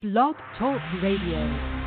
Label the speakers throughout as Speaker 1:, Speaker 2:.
Speaker 1: Blog Talk Radio.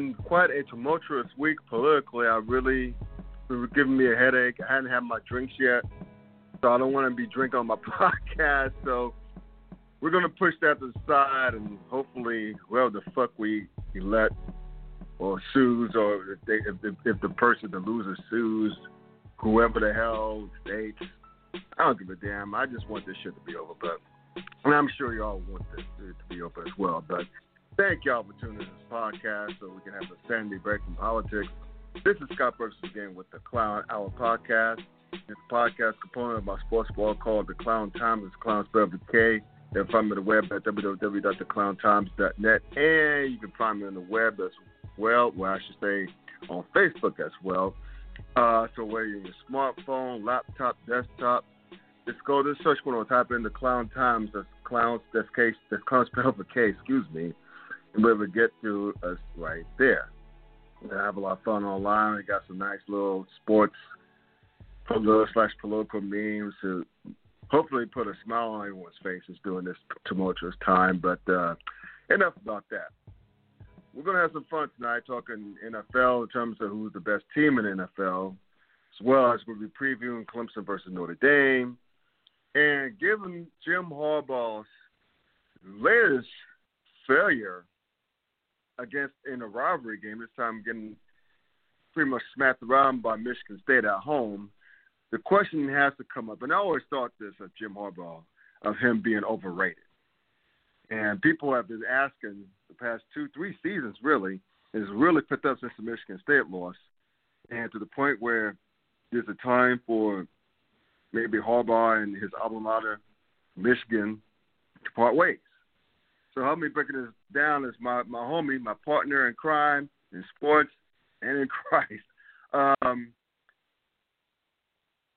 Speaker 2: Been quite a tumultuous week politically. I really, it was giving me a headache. I hadn't had my drinks yet, so I don't want to be drinking on my podcast. So we're gonna push that to the side, and hopefully, well, the fuck we elect or sues, or if, they, if, if, if the person, the loser, sues whoever the hell states. I don't give a damn. I just want this shit to be over, but and I'm sure y'all want this to be over as well. But thank y'all for tuning in to this podcast so we can have a sanity break from politics. This is Scott Burks again with the Clown Hour podcast. It's a podcast component of my sports blog called The Clown Times. It's Clown spelled with K. You can find me on the web at www.theclowntimes.net, and you can find me on the web as well. Well, I should say on Facebook as well. Uh, so whether you're your smartphone, laptop, desktop, just go to the search window, type in the Clown Times. That's clowns. That's case. That's clown spelled with K. Excuse me. And be get to us right there. We have a lot of fun online. We got some nice little sports, slash political memes to hopefully put a smile on everyone's faces during this tumultuous time. But uh, enough about that we're gonna have some fun tonight talking NFL in terms of who's the best team in NFL, as well as we'll be previewing Clemson versus Notre Dame, and given Jim Harbaugh's latest failure against in a rivalry game, this time getting pretty much smacked around by Michigan State at home, the question has to come up, and I always thought this of Jim Harbaugh, of him being overrated. And people have been asking the past two, three seasons really, has really picked up since the Michigan State loss. And to the point where there's a time for maybe Harbaugh and his alma mater, Michigan, to part ways. So help me breaking this down is my, my homie, my partner in crime, in sports, and in Christ. Um,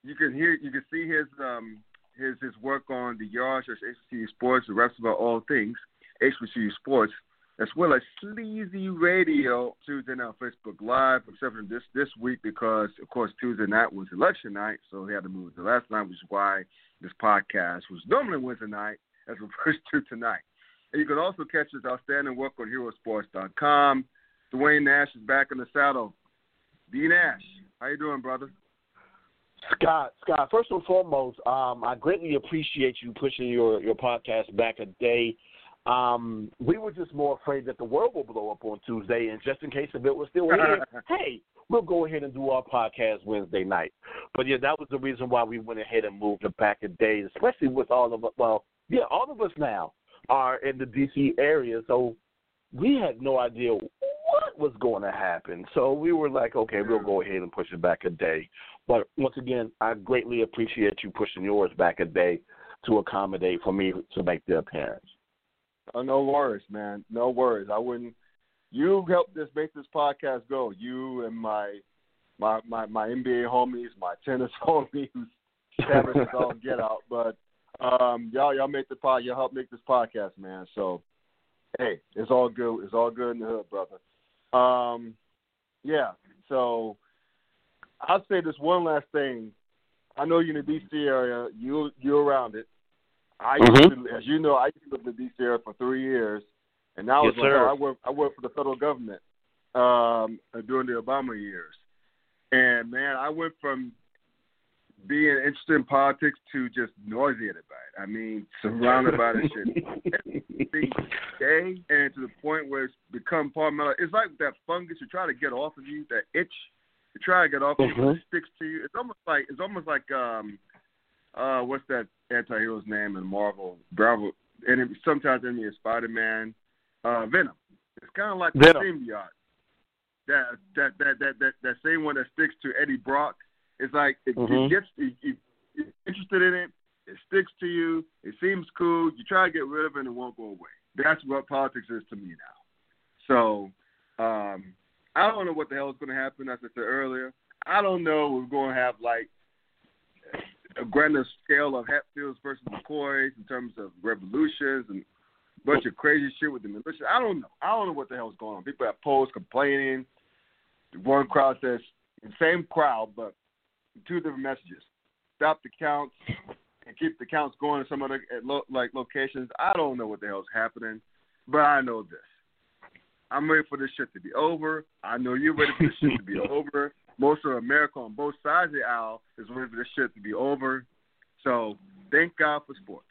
Speaker 2: you can hear, you can see his um, his his work on the Yards, HBCU Sports, the rest about all things HBCU Sports, as well as Sleazy Radio Tuesday night Facebook Live, except for this this week because of course Tuesday night was election night, so he had to move to last night, which is why this podcast was normally Wednesday night as opposed to tonight. And you can also catch his outstanding work on HeroSports.com. Duane Nash is back in the saddle. D Nash, how you doing, brother?
Speaker 3: Scott, Scott, first and foremost, um, I greatly appreciate you pushing your, your podcast back a day. Um, we were just more afraid that the world will blow up on Tuesday, and just in case if it was still here, hey, we'll go ahead and do our podcast Wednesday night. But yeah, that was the reason why we went ahead and moved it back a day, especially with all of us. Well, yeah, all of us now are in the D.C. area, so we had no idea what was going to happen. So we were like, okay, we'll go ahead and push it back a day. But once again, I greatly appreciate you pushing yours back a day to accommodate for me to make the appearance.
Speaker 2: Oh, no worries, man. No worries. I wouldn't. You helped this make this podcast go. You and my my my, my NBA homies, my tennis homies, all get out. But um, y'all y'all make the pod, y'all help make this podcast, man. So, hey, it's all good. It's all good in the hood, brother. Um, yeah. So, I'll say this one last thing. I know you're in the DC area. You you're around it. I used
Speaker 3: Mhm.
Speaker 2: to, as you know, I used to live in the DC area for three years, and now
Speaker 3: Yes,
Speaker 2: like,
Speaker 3: sir.
Speaker 2: oh, I work I work for the federal government um, during the Obama years, and man, I went from being interested in politics to just nauseated by it. I mean, surrounded by this shit every day, and to the point where it's become part of my life. It's like that fungus you try to get off of you, that itch you try to get off of you, it sticks to you. It's almost like it's almost like um uh what's that anti-hero's name in Marvel? Bravo. And it, sometimes enemy is Spider-Man. Uh, Venom. It's kind of like
Speaker 3: Venom.
Speaker 2: the symbiote. That that that that that that same one that sticks to Eddie Brock. It's like it,
Speaker 3: Mhm.
Speaker 2: it gets you, you, you're interested in it. It sticks to you. It seems cool. You try to get rid of it, and it won't go away. That's what politics is to me now. So um, I don't know what the hell is going to happen. As I said earlier, I don't know. We're going to have like a grander scale of Hatfields versus McCoys in terms of revolutions and a bunch of crazy shit with the militia. I don't know. I don't know what the hell is going on. People have posts complaining. One crowd says same crowd, but two different messages. Stop the counts and keep the counts going in some other at lo, like locations. I don't know what the hell's happening, but I know this. I'm ready for this shit to be over. I know you're ready for this shit to be over. Most of America on both sides of the aisle is ready for this shit to be over. So thank God for sports.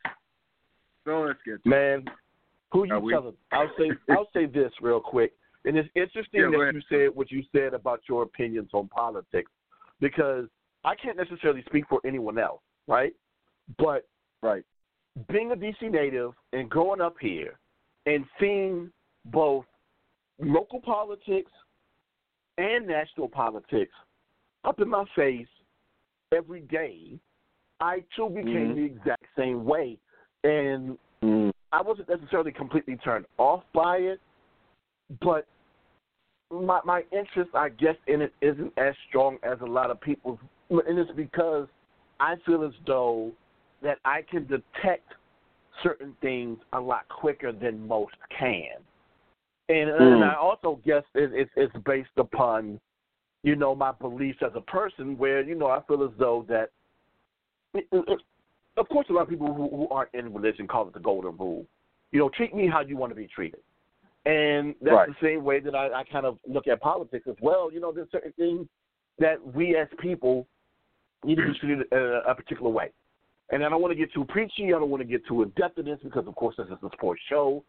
Speaker 2: So let's get to.
Speaker 3: Man, who you
Speaker 2: we-
Speaker 3: telling? I'll say I'll say this real quick. And it's interesting
Speaker 2: Yeah,
Speaker 3: that you said what you said about your opinions on politics because I can't necessarily speak for anyone else, right? But
Speaker 2: Right.
Speaker 3: being a DC native and growing up here and seeing both local politics and national politics up in my face every day, I too became
Speaker 2: Mhm.
Speaker 3: the exact same way. And I wasn't necessarily completely turned off by it, but my my interest, I guess, in it isn't as strong as a lot of people's, and it's because I feel as though that I can detect certain things a lot quicker than most can, and,
Speaker 2: Mm.
Speaker 3: and I also guess it, it, it's based upon, you know, my beliefs as a person, where you know I feel as though that. It, of course, a lot of people who, who aren't in religion call it the golden rule. You know, treat me how you want to be treated. And that's
Speaker 2: Right.
Speaker 3: the same way that I, I kind of look at politics as well. You know, there's certain things that we as people need to be treated a, a particular way. And I don't want to get too preachy. I don't want to get too in depth in this because, of course, this is a sports show.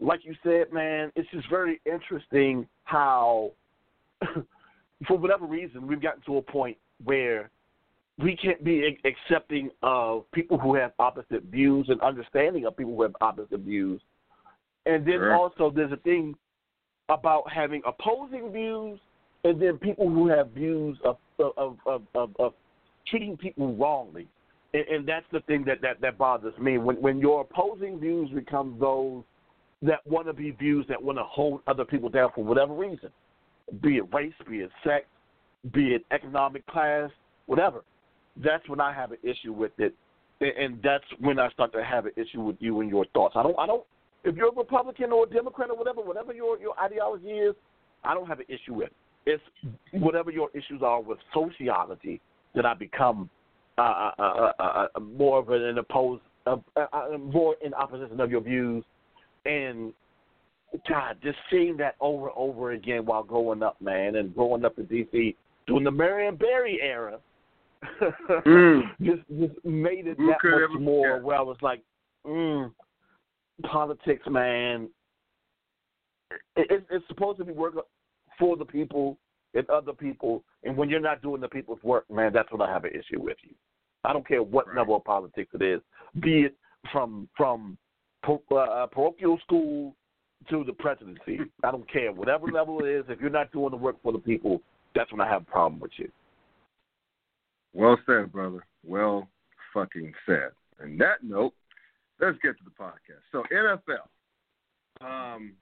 Speaker 3: Like you said, man, it's just very interesting how, for whatever reason, we've gotten to a point where we can't be accepting of people who have opposite views and understanding of people who have opposite views. And then
Speaker 2: Sure.
Speaker 3: also there's a thing about having opposing views and then people who have views of of of, of, of treating people wrongly. And, and that's the thing that, that, that bothers me. When when your opposing views become those that want to be views that want to hold other people down for whatever reason, be it race, be it sex, be it economic class, whatever. That's when I have an issue with it, and, that's when I start to have an issue with you and your thoughts. I don't, I don't. If you're a Republican or a Democrat or whatever, whatever your your ideology is, I don't have an issue with. It. It's whatever your issues are with sociology that I become uh, uh, uh, uh, uh, more of an opposed, uh, uh, uh, more in opposition of your views, and God, just seeing that over and over again while growing up, man, and growing up in D.C. during the Marion Barry era,
Speaker 2: Mm.
Speaker 3: just just made it that much more. Where I was like, mm, politics, man. It, it, it's supposed to be work for the people and other people, and when you're not doing the people's work, man, that's what I have an issue with you. I don't care what
Speaker 2: Right.
Speaker 3: level of politics it is, be it from from uh, parochial school to the presidency. I don't care whatever level it is. If you're not doing the work for the people, that's when I have a problem with you.
Speaker 2: Well said, brother. Well fucking said. And that note, let's get to the podcast. So NFL. Um,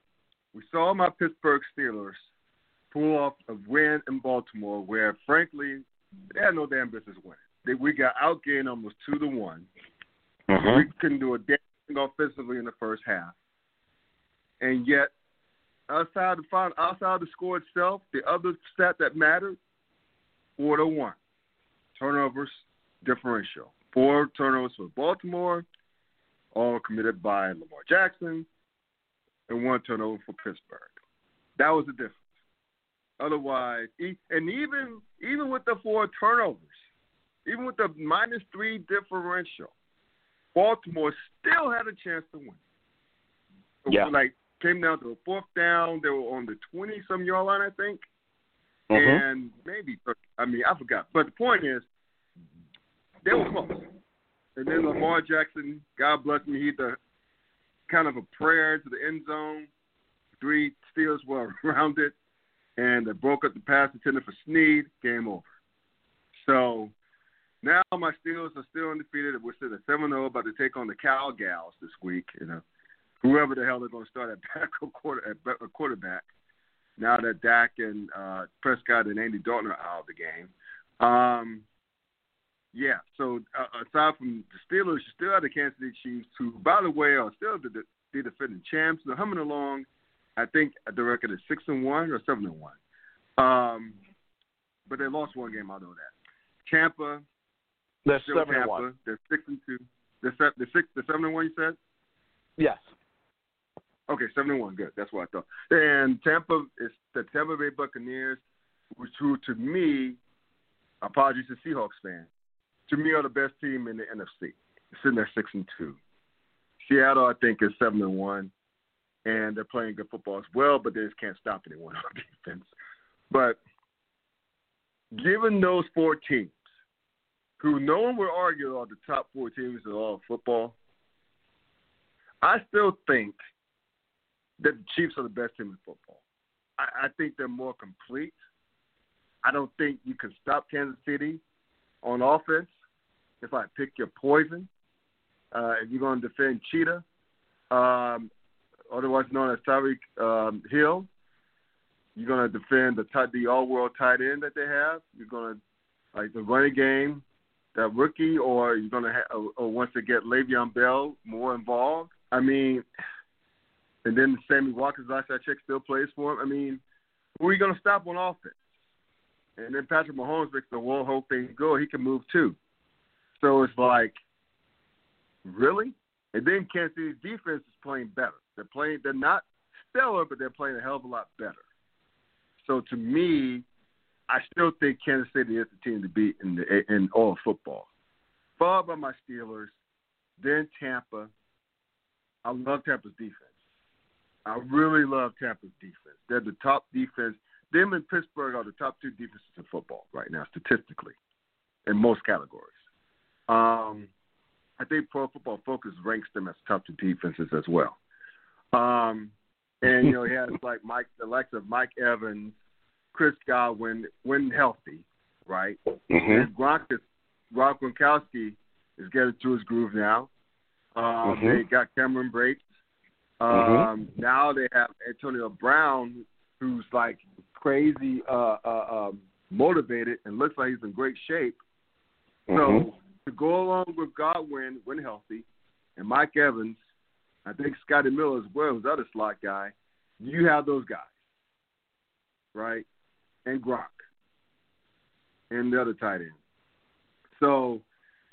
Speaker 2: we saw my Pittsburgh Steelers pull off a win in Baltimore, where frankly they had no damn business winning. They, we got outgained almost two to one.
Speaker 3: Mm-hmm.
Speaker 2: We couldn't do a damn thing offensively in the first half, and yet outside the final, outside the score itself, the other stat that mattered, four to one, turnovers differential. Four turnovers for Baltimore, all committed by Lamar Jackson, and one turnover for Pittsburgh. That was the difference. Otherwise, and even even with the four turnovers, even with the minus three differential, Baltimore still had a chance to win.
Speaker 3: Yeah.
Speaker 2: Like came down to a fourth down. They were on the twenty some yard line, I think,
Speaker 3: Mm-hmm.
Speaker 2: and maybe I mean I forgot. But the point is, they were close. And then Lamar Jackson, God bless him, he the kind of a prayer to the end zone. Three steals were around it, and they broke up the pass intended for Snead. Game over. So now my Steelers are still undefeated. We're still at seven zero, about to take on the Cal Cowgals this week. You know, whoever the hell they're going to start at back or quarter at quarterback. Now that Dak and uh, Prescott and Andy Dalton are out of the game. Um, yeah, so uh, aside from the Steelers, you still have the Kansas City Chiefs, who, by the way, are still the, the defending champs. They're humming along. I think the record is six and one or seven and one. Um, but they lost one game. I know that. Tampa,
Speaker 3: They're seven
Speaker 2: Tampa.
Speaker 3: and one.
Speaker 2: They're six and two. They're, se- they're six. They're seven and one. You said.
Speaker 3: Yes.
Speaker 2: Okay, seven and one. Good. That's what I thought. And Tampa is the Tampa Bay Buccaneers, which who to me, apologies to Seahawks fans, to me are the best team in the NFC. Sitting there six and two. Seattle, I think, is seven and one, and they're playing good football as well, but they just can't stop anyone on defense. But given those four teams, who no one would argue are the top four teams in all of football, I still think that the Chiefs are the best team in football. I, I think they're more complete. I don't think you can stop Kansas City on offense. If I pick your poison, uh, if you're going to defend Cheetah, um, otherwise known as Tyreek um, Hill, you're going to defend the tight, the all-world tight end that they have. You're going to like the running game, that rookie, or you're going to ha- or, once they get Le'Veon Bell more involved. I mean, and then Sammy Watkins, last I checked, still plays for him. I mean, who are you going to stop on offense? And then Patrick Mahomes makes the whole whole thing go. He can move too. So it's like, really? And then Kansas City's defense is playing better. They're playing. They're not stellar, but they're playing a hell of a lot better. So to me, I still think Kansas City is the team to beat in the, in all football. Followed by my Steelers, then Tampa. I love Tampa's defense. I really love Tampa's defense. They're the top defense. Them and Pittsburgh are the top two defenses in football right now, statistically, in most categories. Um, I think Pro Football Focus ranks them as top two defenses as well. Um, and you know he has like Mike, the likes of Mike Evans, Chris Godwin, when healthy, right?
Speaker 3: Mm-hmm.
Speaker 2: And Gronk is Gronk Gronkowski is getting to his groove now. Um,
Speaker 3: Mhm.
Speaker 2: They got Cameron Brates. Um,
Speaker 3: Mhm.
Speaker 2: Now they have Antonio Brown, who's like crazy uh, uh, um, motivated and looks like he's in great shape.
Speaker 3: Mm-hmm.
Speaker 2: So to go along with Godwin when healthy, and Mike Evans, I think Scotty Miller as well, who's the other slot guy. You have those guys, right? And Gronk, and the other tight end. So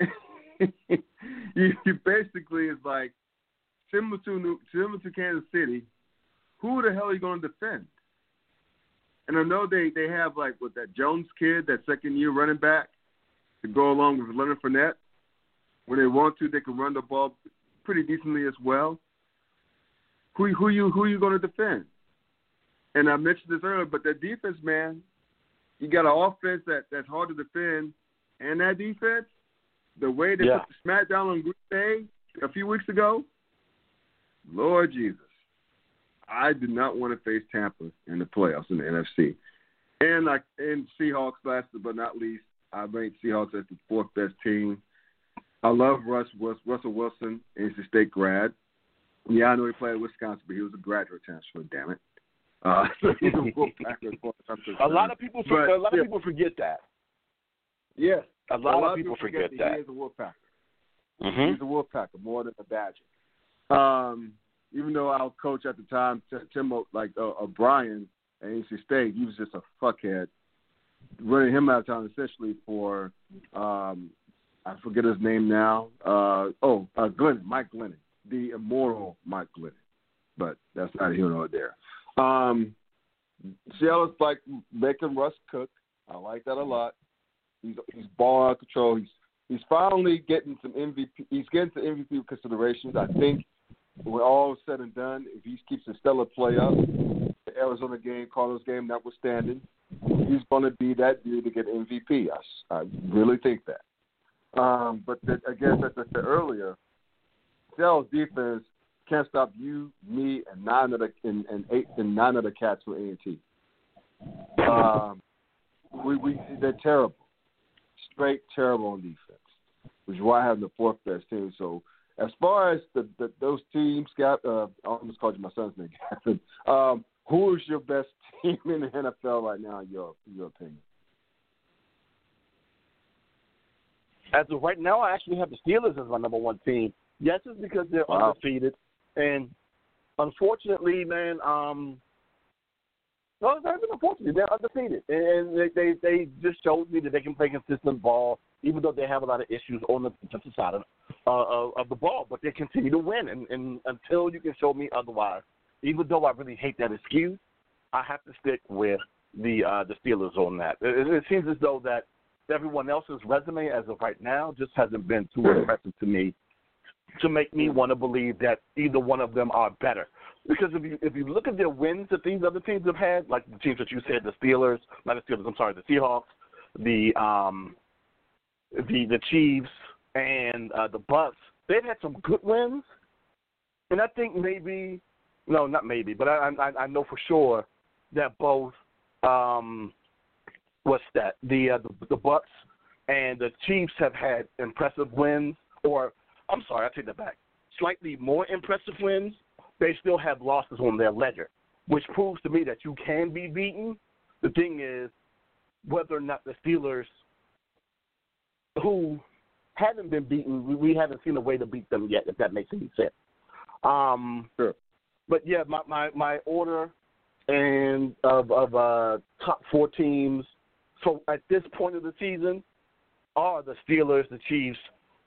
Speaker 2: you, you basically is like similar to New, similar to Kansas City. Who the hell are you going to defend? And I know they they have like with that Jones kid, that second year running back, to go along with Leonard Fournette. When they want to, they can run the ball pretty decently as well. Who who you who you going to defend? And I mentioned this earlier, but that defense, man, you got an offense that that's hard to defend, and that defense, the way they
Speaker 3: Yeah.
Speaker 2: put the smackdown on Green Bay a few weeks ago, Lord Jesus, I did not want to face Tampa in the playoffs in the NFC. And like and Seahawks, last but not least, I ranked Seahawks as the fourth best team. I love Russ, Russ Russell Wilson, NC State grad. Yeah, I know he played at Wisconsin, but he was a graduate transfer. Damn it. Uh, a Wolfpacker as far as I'm
Speaker 3: A
Speaker 2: concerned.
Speaker 3: lot of people, for,
Speaker 2: But,
Speaker 3: a lot
Speaker 2: yeah.
Speaker 3: of people forget that.
Speaker 2: Yes,
Speaker 3: A lot, of people forget,
Speaker 2: that
Speaker 3: that.
Speaker 2: he is a Wolfpacker.
Speaker 3: Mm-hmm.
Speaker 2: He's a Wolfpacker more than a Badger. Um, even though our coach at the time, Tim O- like uh, O'Brien at NC State, he was just a fuckhead, running him out of town essentially for um, I forget his name now. Uh, oh, uh, Mike Glennon, the immortal Mike Glennon. But that's not here nor there. Um, Seattle's like making Russ cook. I like that a lot. He's he's ball out of control. He's he's finally getting some MVP. He's getting some MVP considerations. I think when all said and done, if he keeps the stellar play up, the Arizona game, Carlos game notwithstanding, he's going to be that dude to get MVP. I, I really think that. Um, but the, again, as I said earlier, Seattle's defense can't stop you, me, and nine of the and, and eight and nine of the cats from A and T. Um, we we they're terrible, straight terrible on defense, which is why I have the fourth best team. So as far as the, the those teams, got uh, I almost called you my son's name, Gavin. Um, who is your best team in the NFL right now? In your in your opinion?
Speaker 3: As of right now, I actually have the Steelers as my number one team. Yes, it's because they're
Speaker 2: Wow.
Speaker 3: undefeated, and unfortunately, man, um, no, it's not even unfortunately. They're undefeated, and they, they they just showed me that they can play consistent ball, even though they have a lot of issues on the defensive side of uh, of of the ball. But they continue to win, and, and until you can show me otherwise, even though I really hate that excuse, I have to stick with the uh, the Steelers on that. It, it seems as though that everyone else's resume as of right now just hasn't been too impressive to me to make me want to believe that either one of them are better. Because if you if you look at their wins that these other teams have had, like the teams that you said, the Steelers, not the Steelers, I'm sorry, the Seahawks, the um, the the Chiefs, and uh, the Bucks, they've had some good wins, and I think maybe, no, not maybe, but I I, I know for sure that both um, what's that the uh, the, the Bucks and the Chiefs have had impressive wins, or I'm sorry, I take that back. Slightly more impressive wins. They still have losses on their ledger, which proves to me that you can be beaten. The thing is whether or not the Steelers, who haven't been beaten, we, haven't seen a way to beat them yet. If that makes any sense. Um,
Speaker 2: Sure.
Speaker 3: But yeah, my my, my order and of of uh, top four teams. So at this point of the season, are the Steelers, the Chiefs,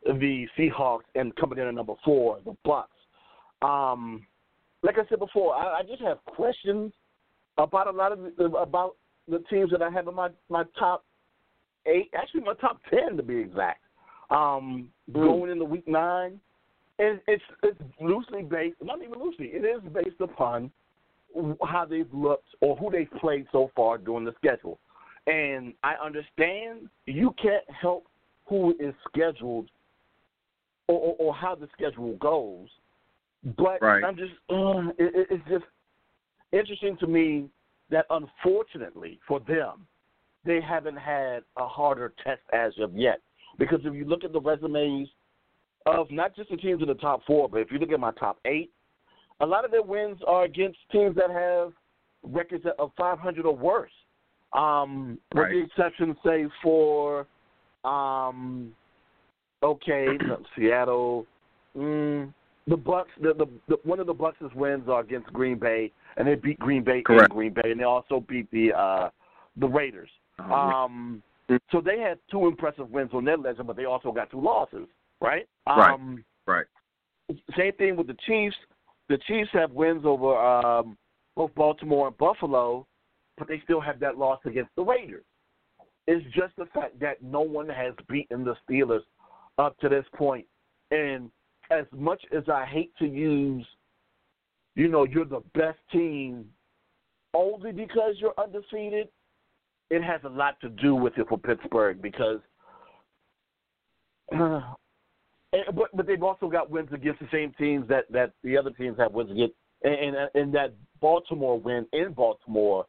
Speaker 3: the Seahawks, and coming in at number four, the Bucks. Um, like I said before, I, I just have questions about a lot of the, about the teams that I have in my my top eight, actually my top ten to be exact. Um, Going into week nine, and it's it's loosely based, not even loosely, it is based upon how they've looked or who they've played so far during the schedule. And I understand you can't help who is scheduled or, or, or how the schedule goes, but
Speaker 2: Right.
Speaker 3: I'm just uh, it, it- it's just interesting to me that unfortunately for them, they haven't had a harder test as of yet. Because if you look at the resumes of not just the teams in the top four, but if you look at my top eight, a lot of their wins are against teams that have records of 500 or worse. Um, with
Speaker 2: Right.
Speaker 3: the exception, say, for um, okay, Seattle, mm, the Bucks. The, the, the one of the Bucks' wins are against Green Bay, and they beat Green Bay in
Speaker 2: Correct.
Speaker 3: Green Bay, and they also beat the uh, the Raiders.
Speaker 2: Uh-huh.
Speaker 3: Um, so they had two impressive wins on their ledger, but they also got two losses, right?
Speaker 2: Right.
Speaker 3: Um,
Speaker 2: right.
Speaker 3: same thing with the Chiefs. The Chiefs have wins over um, both Baltimore and Buffalo, but they still have that loss against the Raiders. It's just the fact that no one has beaten the Steelers up to this point. And as much as I hate to use, you know, you're the best team only because you're undefeated, it has a lot to do with it for Pittsburgh because uh, but but they've also got wins against the same teams that that the other teams have wins against, and and, and that Baltimore win in Baltimore,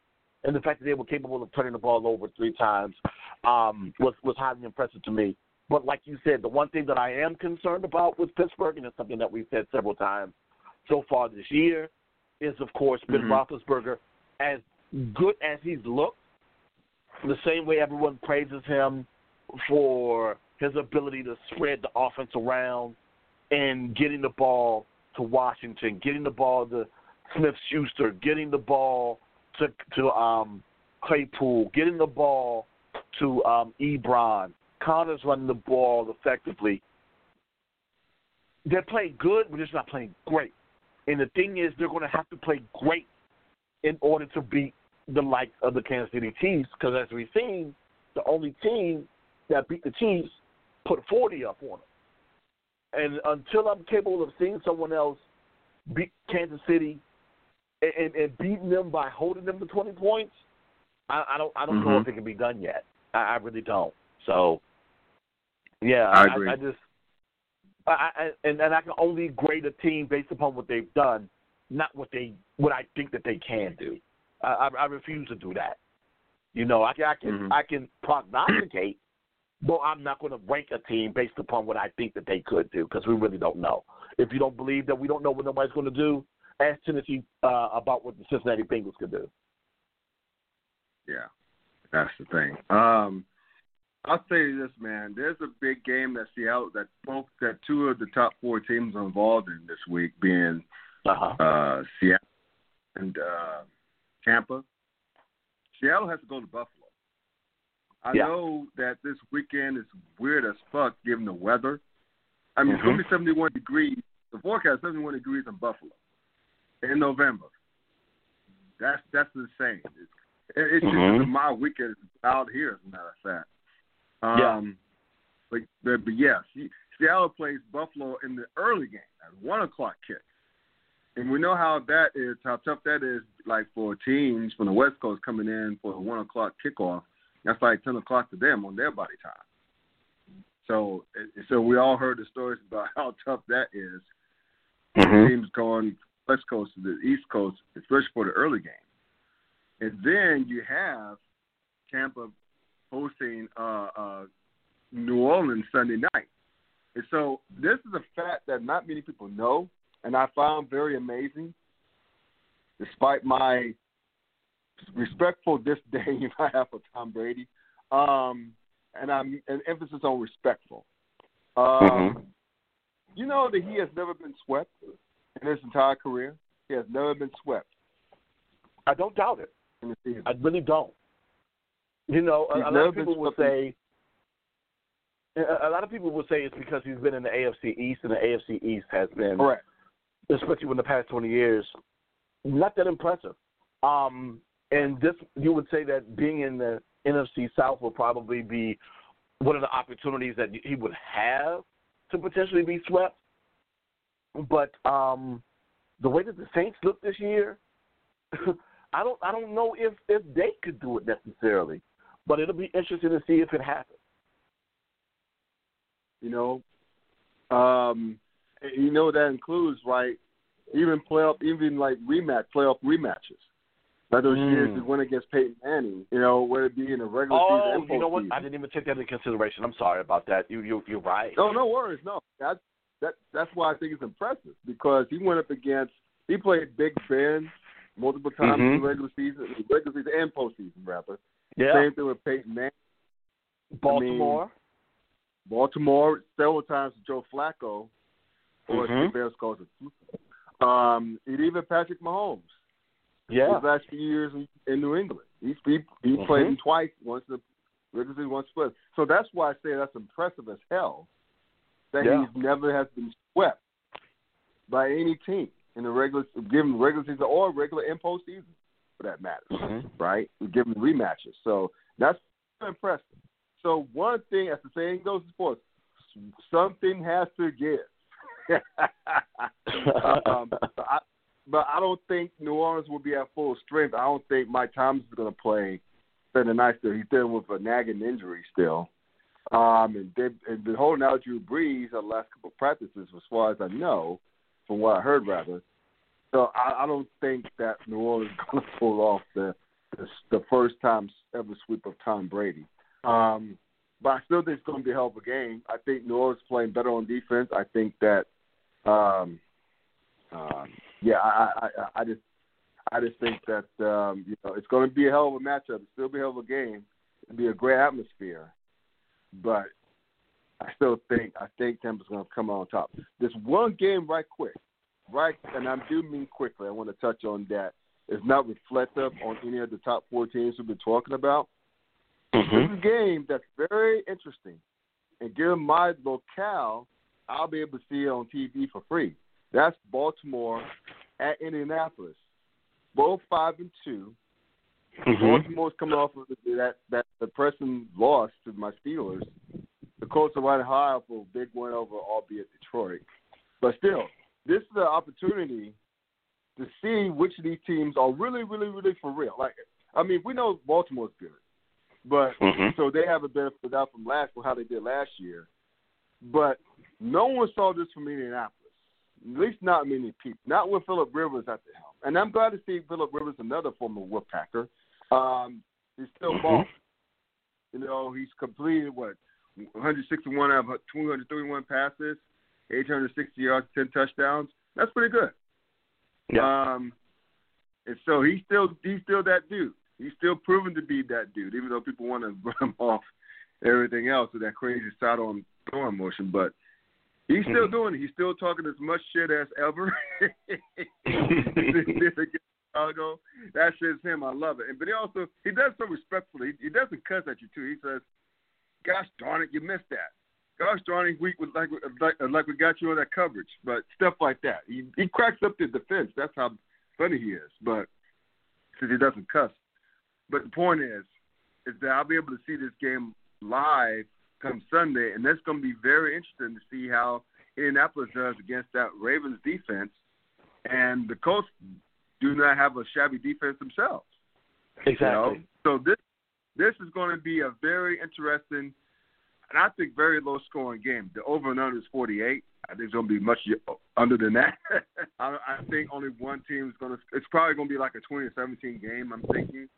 Speaker 3: and the fact that they were capable of turning the ball over three times, um, was was highly impressive to me. But like you said, the one thing that I am concerned about with Pittsburgh, and it's something that we've said several times so far this year, is of course Ben
Speaker 2: Mhm.
Speaker 3: Roethlisberger. As good as he's looked, the same way everyone praises him for his ability to spread the offense around and getting the ball to Washington, getting the ball to Smith Schuster, getting the ball to to um, Claypool, getting the ball to um, Ebron. Connor's running the ball effectively. They're playing good, but they're not playing great. And the thing is, they're going to have to play great in order to beat the likes of the Kansas City Chiefs. Because as we've seen, the only team that beat the Chiefs put 40 up on them. And until I'm capable of seeing someone else beat Kansas City and, and, beating them by holding them to 20 points, I, I don't I don't
Speaker 2: mm-hmm.
Speaker 3: know if it can be done yet. I, I really don't. So, yeah,
Speaker 2: I, agree.
Speaker 3: I, I just I, I, and and I can only grade a team based upon what they've done, not what they what I think that they can do. I, I, I refuse to do that. You know, I, can I can
Speaker 2: mm-hmm.
Speaker 3: I can prognosticate, but I'm not going to rank a team based upon what I think that they could do because we really don't know. If you don't believe that we don't know what nobody's going to do, ask Tennessee uh, about what the Cincinnati Bengals could do.
Speaker 2: Yeah, that's the thing. Um, I'll say this, man. There's a big game that Seattle, that both that two of the top four teams are involved in this week, being
Speaker 3: uh-huh.
Speaker 2: uh, Seattle and uh, Tampa. Seattle has to go to Buffalo. I
Speaker 3: yeah.
Speaker 2: know that this weekend is weird as fuck given the weather. I mean,
Speaker 3: mm-hmm.
Speaker 2: it's going to be 71 degrees. The forecast 71 degrees in Buffalo in November. That's that's insane. It's, it's
Speaker 3: mm-hmm.
Speaker 2: just my weekend out here, as a matter of fact. Um,
Speaker 3: yeah.
Speaker 2: But, but, but yeah, Seattle plays Buffalo in the early game at one o'clock kick, and we know how that is, how tough that is. Like for teams from the West Coast coming in for a one o'clock kickoff, that's like ten o'clock to them on their body time. So, so we all heard the stories about how tough that is.
Speaker 3: Mm-hmm.
Speaker 2: Teams going West Coast to the East Coast, especially for the early game. And then you have Tampa hosting uh, uh, New Orleans Sunday night. And so this is a fact that not many people know, and I found very amazing, despite my respectful disdain I have for Tom Brady, um, and I'm an emphasis on respectful. Um,
Speaker 3: mm-hmm.
Speaker 2: You know that he has never been swept in his entire career. He has never been swept.
Speaker 3: I don't doubt it. I really don't. You know, a, a lot of people will say. A lot of people will say it's because he's been in the AFC East, and the AFC East has been,
Speaker 2: correct,
Speaker 3: especially in the past twenty years, not that impressive. Um, and this, you would say that being in the NFC South will probably be one of the opportunities that he would have to potentially be swept. But um, the way that the Saints look this year, I don't I don't know if if they could do it necessarily, but it'll be interesting to see if it happens.
Speaker 2: You know, um, you know that includes right, even playoff, even like rematch playoff rematches. Like those
Speaker 3: mm.
Speaker 2: years he went against Peyton Manning, you know, whether it be in the regular
Speaker 3: oh,
Speaker 2: season and
Speaker 3: you know what?
Speaker 2: season.
Speaker 3: I didn't even take that into consideration. I'm sorry about that. You you you're right.
Speaker 2: No, no worries. No, that's that that's why I think it's impressive because he went up against he played Big Ben multiple times
Speaker 3: mm-hmm.
Speaker 2: in the regular season, regular season and postseason rather.
Speaker 3: Yeah.
Speaker 2: Same thing with Peyton Manning.
Speaker 3: Baltimore.
Speaker 2: I mean, Baltimore several times with Joe Flacco, or
Speaker 3: mm-hmm.
Speaker 2: the Bears calls it. Um, and even Patrick Mahomes.
Speaker 3: Yeah.
Speaker 2: His last few years in, in New England, he he, he
Speaker 3: mm-hmm.
Speaker 2: played him twice, once in the regular season, once split. So that's why I say that's impressive as hell. That
Speaker 3: Yeah.
Speaker 2: he's never has been swept by any team in the regular, given regular season or regular and postseason, for that matter.
Speaker 3: Mhm.
Speaker 2: Right? Given rematches, so that's impressive. So one thing, as the saying goes in sports, something has to give. um, but, I, but I don't think New Orleans will be at full strength. I don't think Mike Thomas is going to play Sunday night still. He's dealing with a nagging injury still. Um, and they've, been holding out Drew Brees the last couple of practices, as far as I know, from what I heard, rather. So I, I don't think that New Orleans is going to pull off the, the the first time ever sweep of Tom Brady. Um, but I still think it's going to be a hell of a game. I think New Orleans is playing better on defense. I think that, um, um, yeah, I, I, I, just, I just think that um, you know it's going to be a hell of a matchup. It'll still be a hell of a game. It'll be a great atmosphere, but I still think I think Tampa's going to come on top. This one game, right quick, right, and I do mean quickly. I want to touch on that. It's not reflective on any of the top four teams we've been talking about.
Speaker 3: Mm-hmm.
Speaker 2: This is a game that's very interesting, and given my locale, I'll be able to see it on TV for free. That's Baltimore at Indianapolis. Both five and 2
Speaker 3: Mm-hmm.
Speaker 2: Baltimore's coming off of that that the person lost to my Steelers. The Colts are riding high off of a big win over, albeit Detroit. But still, this is an opportunity to see which of these teams are really, really, really for real. Like, I mean, we know Baltimore's good, but
Speaker 3: Mhm.
Speaker 2: so they have a benefit out from last how they did last year. But no one saw this from Indianapolis. At least not many people. Not with Philip Rivers at the helm. And I'm glad to see Philip Rivers, another former Wolfpacker. Um, he's still
Speaker 3: Mhm.
Speaker 2: balling. You know, he's completed what 161 out of 231 passes, 860 yards, 10 touchdowns. That's pretty good.
Speaker 3: Yeah.
Speaker 2: Um, and so he's still he's still that dude. He's still proven to be that dude, even though people want to run him off everything else with that crazy side on throwing motion. But he's still
Speaker 3: Mhm.
Speaker 2: doing it. He's still talking as much shit as ever. Chicago. That shit's him. I love it. And but he also he does so respectfully. He doesn't cuss at you too. He says, "Gosh darn it, you missed that." Gosh darn it, we was like like like we got you on that coverage, but stuff like that. He he cracks up the defense. That's how funny he is. But because he doesn't cuss. But the point is, is that I'll be able to see this game live come Sunday, and that's going to be very interesting to see how Indianapolis does against that Ravens defense. And the Colts do not have a shabby defense themselves. You know?
Speaker 3: Exactly.
Speaker 2: So this this is going to be a very interesting and I think very low scoring game. The over and under is 48. I think it's going to be much under than that. I, I think only one team is going to. It's probably going to be like a 20 or 17 game. I'm thinking,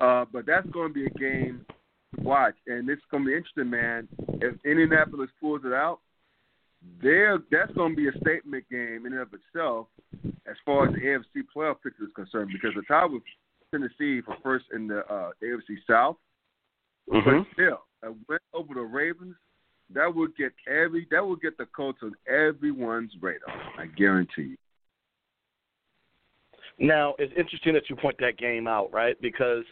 Speaker 2: uh, but that's going to be a game to watch, and it's going to be interesting, man. If Indianapolis pulls it out, there that's going to be a statement game in and of itself as far as the AFC playoff picture is concerned, because the tie with Tennessee for first in the uh, AFC South.
Speaker 3: Mhm.
Speaker 2: But still, a win over the Ravens, that would get every that would get the Colts on everyone's radar. I guarantee you.
Speaker 3: Now it's interesting that you point that game out, right? Because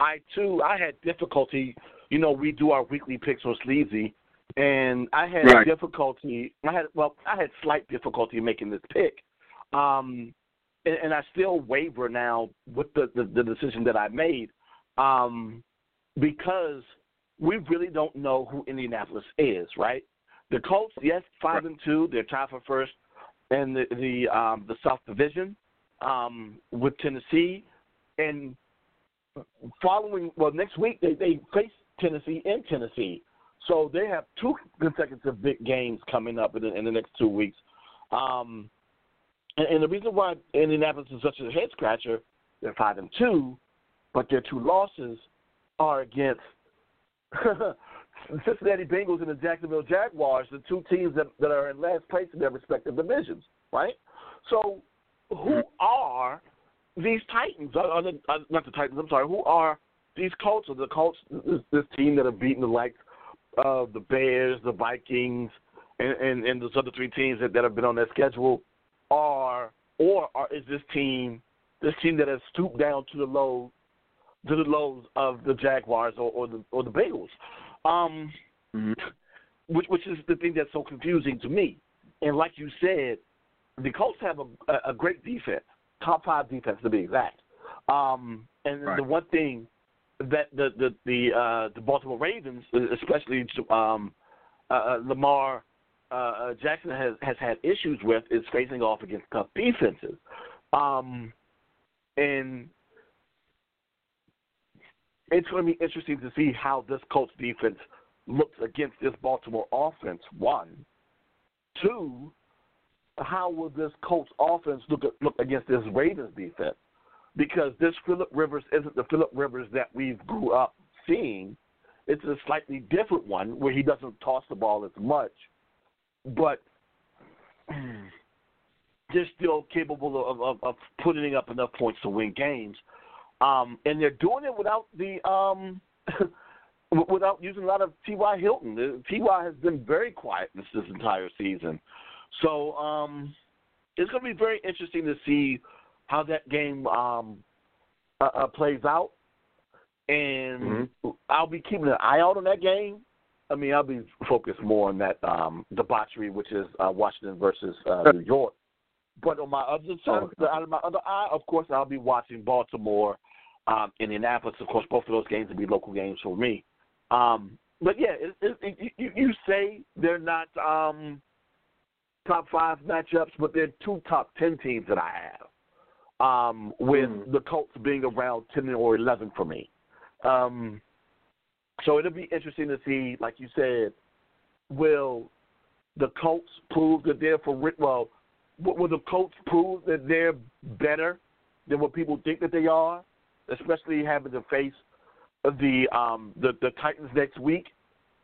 Speaker 3: I too I had difficulty. You know, we do our weekly picks on Sleazy, and I had
Speaker 2: Right.
Speaker 3: difficulty. I had well, I had slight difficulty making this pick, um, and, and I still waver now with the, the the decision that I made, um, because we really don't know who Indianapolis is, right? The Colts, yes, five
Speaker 2: Right.
Speaker 3: and two, they're tied for first in the the um, the South Division um, with Tennessee, and following well next week they they face Tennessee in Tennessee, so they have two consecutive big games coming up in the, in the next two weeks. Um, and, and the reason why Indianapolis is such a head scratcher, they're five and two, but their two losses are against the Cincinnati Bengals and the Jacksonville Jaguars, the two teams that, that are in last place in their respective divisions, right? So, who are these Titans? Uh, uh, uh, not the Titans. I'm sorry. Who are these Colts? Or the Colts? This, this team that have beaten the likes of the Bears, the Vikings, and, and, and those other three teams that, that have been on their schedule are, or are, is this team this team that has stooped down to the low to the lows of the Jaguars or, or the or the Bengals, um, which which is the thing that's so confusing to me. And like you said, the Colts have a, a, a great defense, top five defense to be exact. Um, and
Speaker 2: Right.
Speaker 3: the one thing that the the the uh, the Baltimore Ravens, especially um, uh, uh, Lamar uh, uh, Jackson has has had issues with is facing off against tough defenses. Um, and it's going to be interesting to see how this Colts defense looks against this Baltimore offense. One, two, how will this Colts offense look look against this Ravens defense? Because this Philip Rivers isn't the Philip Rivers that we've grew up seeing. It's a slightly different one where he doesn't toss the ball as much, but they're still capable of, of, of putting up enough points to win games. Um, and they're doing it without the um, without using a lot of T.Y. Hilton. T.Y. has been very quiet this, this entire season. So um, it's going to be very interesting to see how that game um, uh, uh, plays out. And mm-hmm. I'll be keeping an eye out on that game. I mean, I'll be focused more on that um, debauchery, which is uh, Washington versus uh, New York. But on my other side, oh. out of my other eye, of course, I'll be watching Baltimore, um, Indianapolis. Of course, both of those games will be local games for me. Um, but yeah, it, it, it, you, you say they're not um, top five matchups, but they're two top ten teams that I have. Um, with mm. the Colts being around ten or eleven for me. Um, so it'll be interesting to see, like you said, will the Colts prove that they're for well, will the Colts prove that they're better than what people think that they are, especially having to face the um, the, the Titans next week,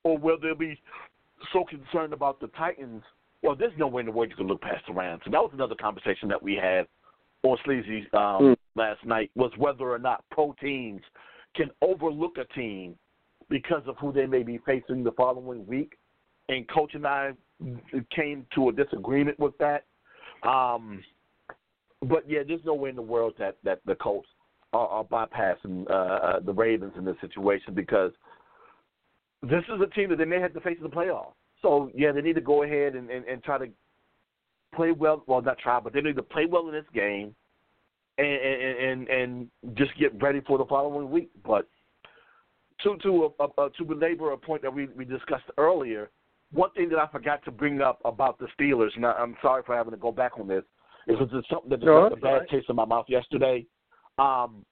Speaker 3: or will they be so concerned about the Titans? Well, there's no way in the world you can look past the Rams. And that was another conversation that we had on Sleazy um, mm. last night was whether or not pro teams can overlook a team because of who they may be facing the following week. And Coach and I came to a disagreement with that. Um, but yeah, there's no way in the world that that the Colts are, are bypassing uh, uh, the Ravens in this situation because this is a team that they may have to face in the playoffs. So yeah, they need to go ahead and, and, and try to play well. Well, not try, but they need to play well in this game, and and and, and just get ready for the following week. But to to uh, uh, to belabor a point that we we discussed earlier, one thing that I forgot to bring up about the Steelers, and I, I'm sorry for having to go back on this, is it's something that no, left a bad right. taste in my mouth yesterday. Um,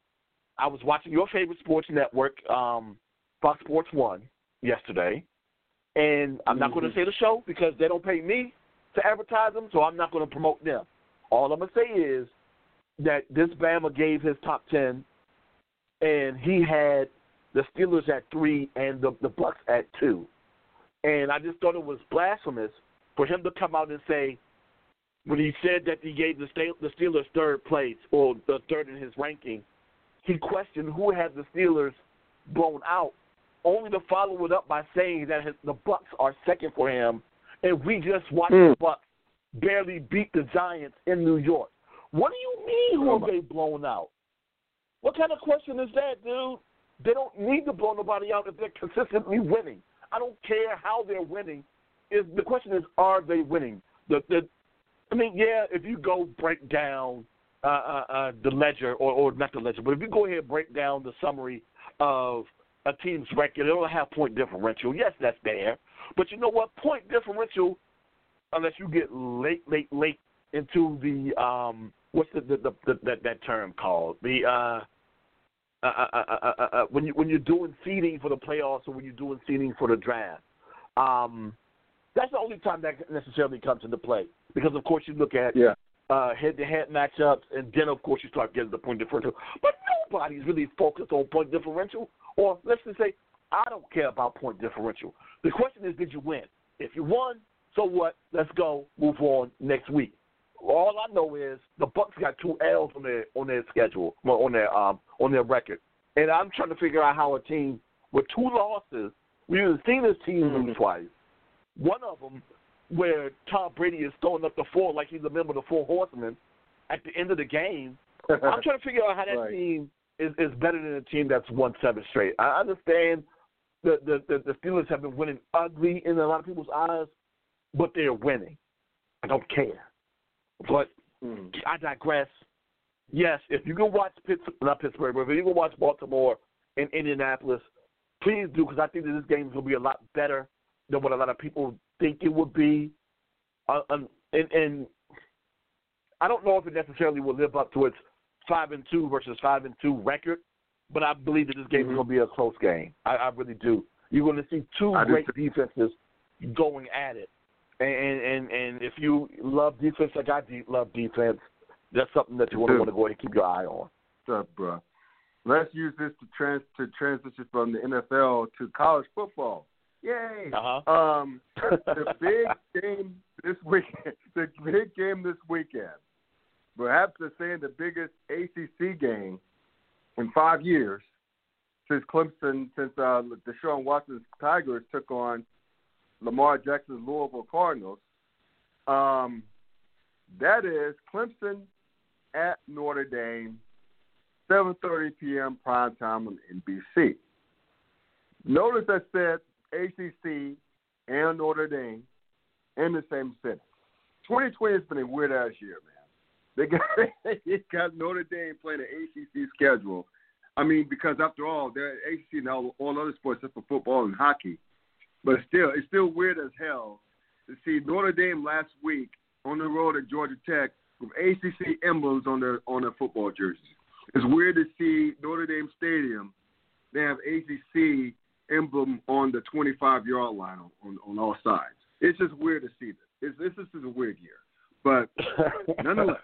Speaker 3: I was watching your favorite sports network, um, Fox Sports One, yesterday, and I'm mm-hmm. not going to say the show because they don't pay me to advertise them, so I'm not going to promote them. All I'm going to say is that this Bama gave his top ten, and he had the Steelers at three and the the Bucks at two, and I just thought it was blasphemous for him to come out and say when he said that he gave the the Steelers third place or the third in his ranking, he questioned who had the Steelers blown out, only to follow it up by saying that the Bucks are second for him, and we just watched mm. the Bucks barely beat the Giants in New York. What do you mean who they blown out? What kind of question is that, dude? They don't need to blow nobody out if they're consistently winning. I don't care how they're winning. Is the question is, are they winning? The the I mean, yeah, if you go break down uh, uh, uh, the ledger, or, or not the ledger, but if you go ahead and break down the summary of a team's record, they don't have point differential. Yes, that's there. But you know what? Point differential, unless you get late, late, late into the um, what's the, the, the, the that that term called the uh, uh, uh, uh, uh, uh, when you when you're doing seeding for the playoffs or when you're doing seeding for the draft. Um, that's the only time that necessarily comes into play because of course you look at
Speaker 2: yeah.
Speaker 3: uh, head-to-head matchups, and then of course you start getting the point differential. But nobody's really focused on point differential, or let's just say I don't care about point differential. The question is, did you win? If you won, so what? Let's go, move on next week. All I know is the Bucks got two L's on their on their schedule, on their um on their record, and I'm trying to figure out how a team with two losses, we've seen this team mm-hmm. lose twice. One of them where Tom Brady is throwing up the four like he's a member of the Four Horsemen at the end of the game. I'm trying to figure out how that right. team is, is better than a team that's won seven straight. I understand the, the, the, the Steelers have been winning ugly in a lot of people's eyes, but they're winning. I don't care. But mm. I digress. Yes, if you can watch Pittsburgh, not Pittsburgh, but if you can watch Baltimore and Indianapolis, please do because I think that this game is going to be a lot better than what a lot of people think it would be. Uh, um, and, and I don't know if it necessarily will live up to its five and two versus five and two record, but I believe that this game mm-hmm. is going to be a close game. I, I really do. You're going to see two I great defenses going at it, and and and if you love defense like I love defense, that's something that you want to want to go ahead and keep your eye on.
Speaker 2: What's up, bro? Let's use this to trans to transition from the NFL to college football. Yay!
Speaker 3: Uh-huh.
Speaker 2: Um, the big game this weekend. The big game this weekend. Perhaps they're saying the biggest ACC game in five years. since Clemson, since uh, Deshaun Watson's Tigers took on Lamar Jackson's Louisville Cardinals. Um, that is Clemson at Notre Dame, 7:30 p.m. prime time on NBC. Notice I said ACC and Notre Dame in the same sentence. 2020 has been a weird ass year. They got they got Notre Dame playing an ACC schedule. I mean, because after all, they're ACC and all, all other sports except for football and hockey. But still, it's still weird as hell to see Notre Dame last week on the road at Georgia Tech with ACC emblems on their on their football jerseys. It's weird to see Notre Dame Stadium. They have ACC emblem on the 25 yard line on, on, on all sides. It's just weird to see this. It's, this, this is a weird year, but nonetheless,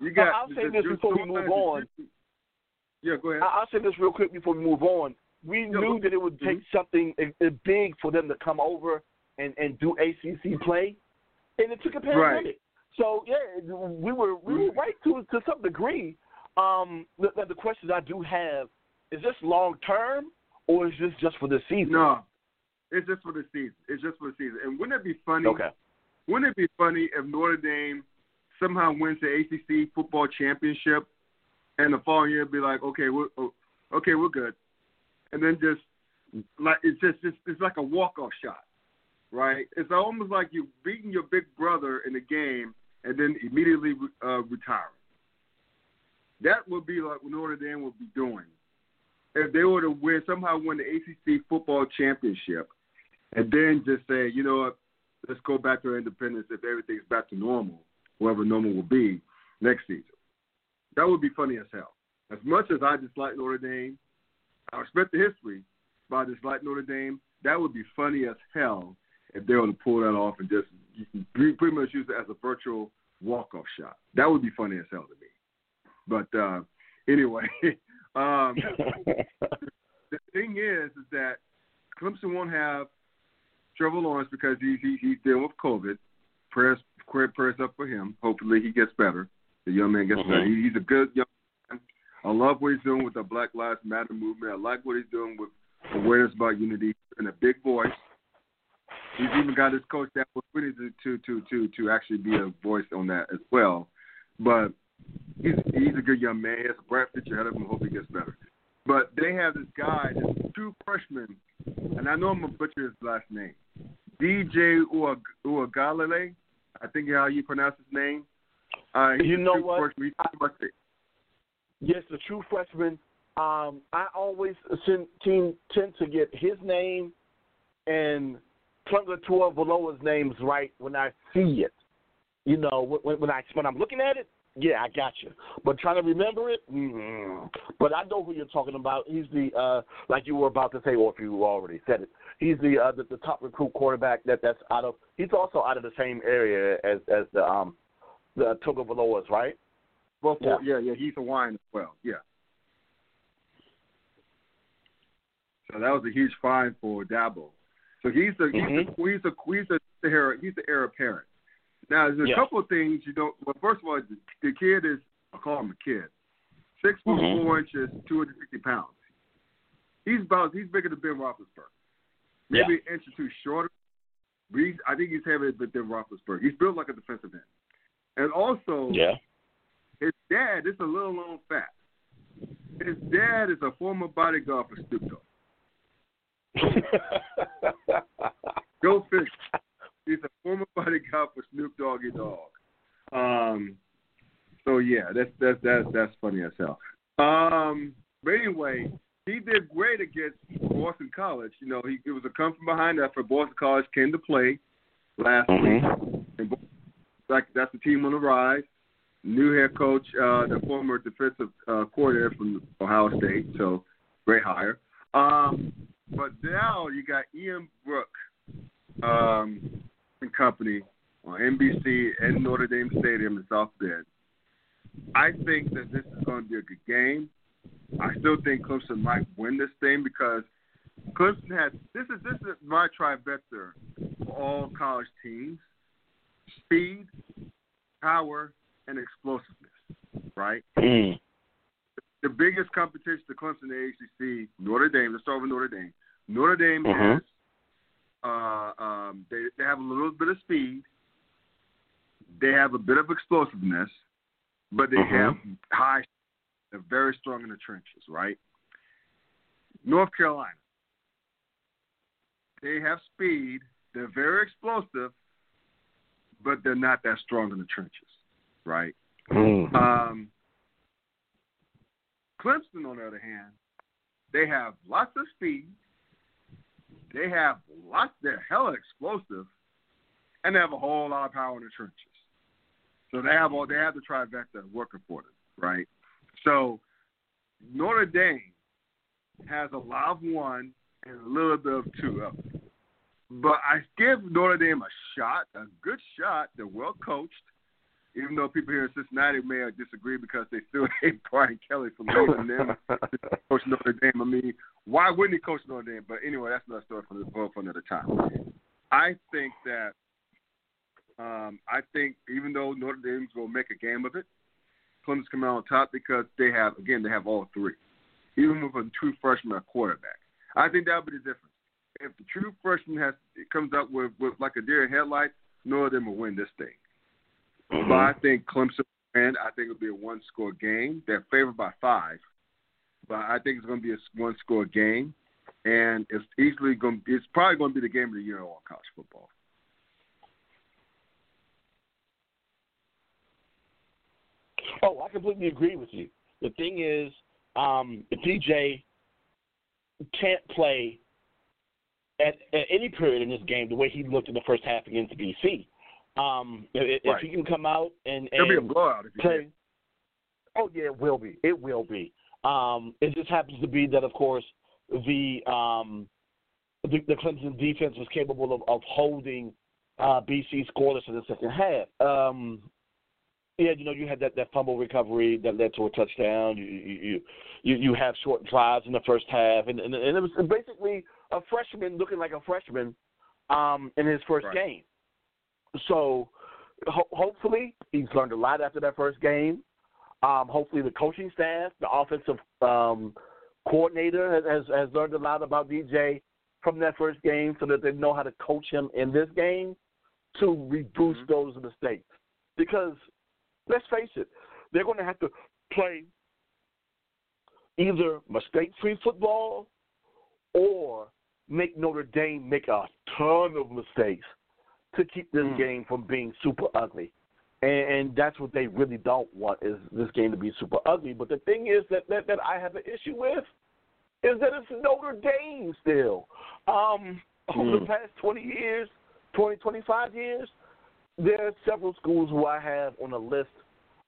Speaker 2: you got.
Speaker 3: I'll say this before we move on.
Speaker 2: Yeah, go ahead.
Speaker 3: I'll say this real quick before we move on. We
Speaker 2: Yeah,
Speaker 3: knew
Speaker 2: look-
Speaker 3: that it would take
Speaker 2: Mhm.
Speaker 3: something big for them to come over and and do ACC play, and it took a pandemic. So yeah, we were we were
Speaker 2: Mhm.
Speaker 3: right to to some degree. Um, the, the- the questions I do have is this long term or is this just for the season?
Speaker 2: No, it's just for the season. It's just for the season. And wouldn't it be funny?
Speaker 3: Okay.
Speaker 2: Wouldn't it be funny if Notre Dame somehow wins the ACC football championship, and the following year be like, okay, we're oh, okay, we're good, and then just like it's just it's, it's like a walk off shot, right? It's almost like you're beating your big brother in the game and then immediately uh, retiring. That would be like what Notre Dame would be doing if they were to win somehow win the ACC football championship, and then just say, you know what, let's go back to our independence if everything's back to normal, whatever normal will be next season. That would be funny as hell. As much as I dislike Notre Dame, I respect the history, but I dislike Notre Dame. That would be funny as hell if they were to pull that off and just pretty pretty much use it as a virtual walk off shot. That would be funny as hell to me. But uh, anyway, um, the thing is, is that Clemson won't have Trevor Lawrence because he, he he's dealing with COVID. Prayers prayers up for him. Hopefully he gets better. The young man gets
Speaker 3: Mhm.
Speaker 2: better. He, he's a good young man. I love what he's doing with the Black Lives Matter movement. I like what he's doing with awareness about unity and a big voice. He's even got his coach that was to to to to to actually be a voice on that as well. But he's he's a good young man. He has a bright future ahead of him. Hope he gets better. But they have this guy, this true freshman, and I know I'm gonna butcher his last name, DJ Uag- Uagalele. I think how you pronounce his name. Uh,
Speaker 3: You know what?
Speaker 2: Freshman. He's pretty much-
Speaker 3: Yes, the true freshman. Um, I always tend, tend, tend to get his name and Tlungwa Tua Valoa's names right when I see it. You know, when, when I when I'm looking at it, yeah, I got you. But trying to remember it, mm but I know who you're talking about. He's the uh, like you were about to say, or if you already said it, he's the uh, the, the top recruit quarterback that that's out of. He's also out of the same area as as the um the Tagovailoa's, right?
Speaker 2: Well,
Speaker 3: Yeah.
Speaker 2: yeah. yeah, He's Hawaiian as well. Yeah. So that was a huge fine for Dabo. So he's the he's the he's the he's the, the heir he's the heir apparent. Now there's a
Speaker 3: Yeah.
Speaker 2: couple of things you don't. Well, first of all, the, the kid is I call him a kid, six foot
Speaker 3: Mhm.
Speaker 2: four inches, two hundred fifty pounds. He's about he's bigger than Ben Roethlisberger, maybe an inch or two shorter. But he's, I think he's heavier than Ben Roethlisberger. He's built like a defensive end, and also
Speaker 3: Yeah.
Speaker 2: his dad, is a little known fact. His dad is a former bodyguard for Snoop Dogg. Go figure. He's a former bodyguard for Snoop Doggy Dog. Um, so yeah, that's that's that's that's funny as hell. Um, but anyway, he did great against Boston College. You know, he it was a come from behind effort. Boston College came to play last week, and like that's the team on the rise. New head coach, uh, the former defensive uh, coordinator from Ohio State, so great hire. Um, but now you got Ian Brook um, and company on NBC and Notre Dame Stadium in South Bend. I think that this is going to be a good game. I still think Clemson might win this thing because Clemson has this is this is my trifecta for all college teams: speed, power, and explosiveness. Right?
Speaker 3: Mm.
Speaker 2: the biggest competition to Clemson in the ACC, Notre Dame. Let's start with Notre Dame. Notre Dame
Speaker 3: Mhm.
Speaker 2: has uh, um, they they have a little bit of speed. They have a bit of explosiveness, but they
Speaker 3: Mhm.
Speaker 2: have high. They're very strong in the trenches, right? North Carolina. They have speed. They're very explosive, but they're not that strong in the trenches, right?
Speaker 3: Mm.
Speaker 2: Um, Clemson, on the other hand, they have lots of speed. They have lots. They're hella explosive, and they have a whole lot of power in the trenches. So they have all. They have the trifecta working for them, right? So Notre Dame has a lot of one and a little bit of two of. But I give Notre Dame a shot, a good shot. They're well coached even though people here in Cincinnati may disagree because they still hate Brian Kelly from leaving them to coach Notre Dame. I mean, why wouldn't he coach Notre Dame? But anyway, that's another story for, the, for another time. I think that um, I think even though Notre Dame's to make a game of it, Clemson's coming out on top because they have again they have all three, even with a true freshman quarterback. I think that would be the difference. If the true freshman has comes up with, with like a deer in headlights, Notre Dame will win this thing.
Speaker 3: Mhm.
Speaker 2: But I think Clemson will win. I think it'll be a one score game. They're favored by five, but I think it's going to be a one score game, and it's easily going. To, It's probably going to be the game of the year in all college football.
Speaker 3: Oh, I completely agree with you. The thing is, um, DJ can't play at, at any period in this game the way he looked in the first half against BC, um, if, if he can come out and,
Speaker 2: It'll be a
Speaker 3: and
Speaker 2: blowout if you
Speaker 3: play.
Speaker 2: get.
Speaker 3: Oh yeah, it will be. It will be. Um, it just happens to be that, of course, the um, the, the Clemson defense was capable of, of holding uh, BC scoreless in the second half. Um, yeah, you know, you had that, that fumble recovery that led to a touchdown. You you you, you have short drives in the first half, and, and, and it was basically a freshman looking like a freshman um, in his first
Speaker 2: Right.
Speaker 3: game. So ho- hopefully he's learned a lot after that first game. Um, hopefully the coaching staff, the offensive um, coordinator has, has has learned a lot about DJ from that first game, so that they know how to coach him in this game to reduce
Speaker 2: Mhm.
Speaker 3: those mistakes. Because let's face it, they're going to have to play either mistake-free football or make Notre Dame make a ton of mistakes to keep this
Speaker 2: Mm.
Speaker 3: game from being super ugly. And, and that's what they really don't want is this game to be super ugly. But the thing is that, that, that I have an issue with is that it's Notre Dame still. Um, over the
Speaker 2: Mm.
Speaker 3: past 20 years, 20, 25 years, there are several schools who I have on a list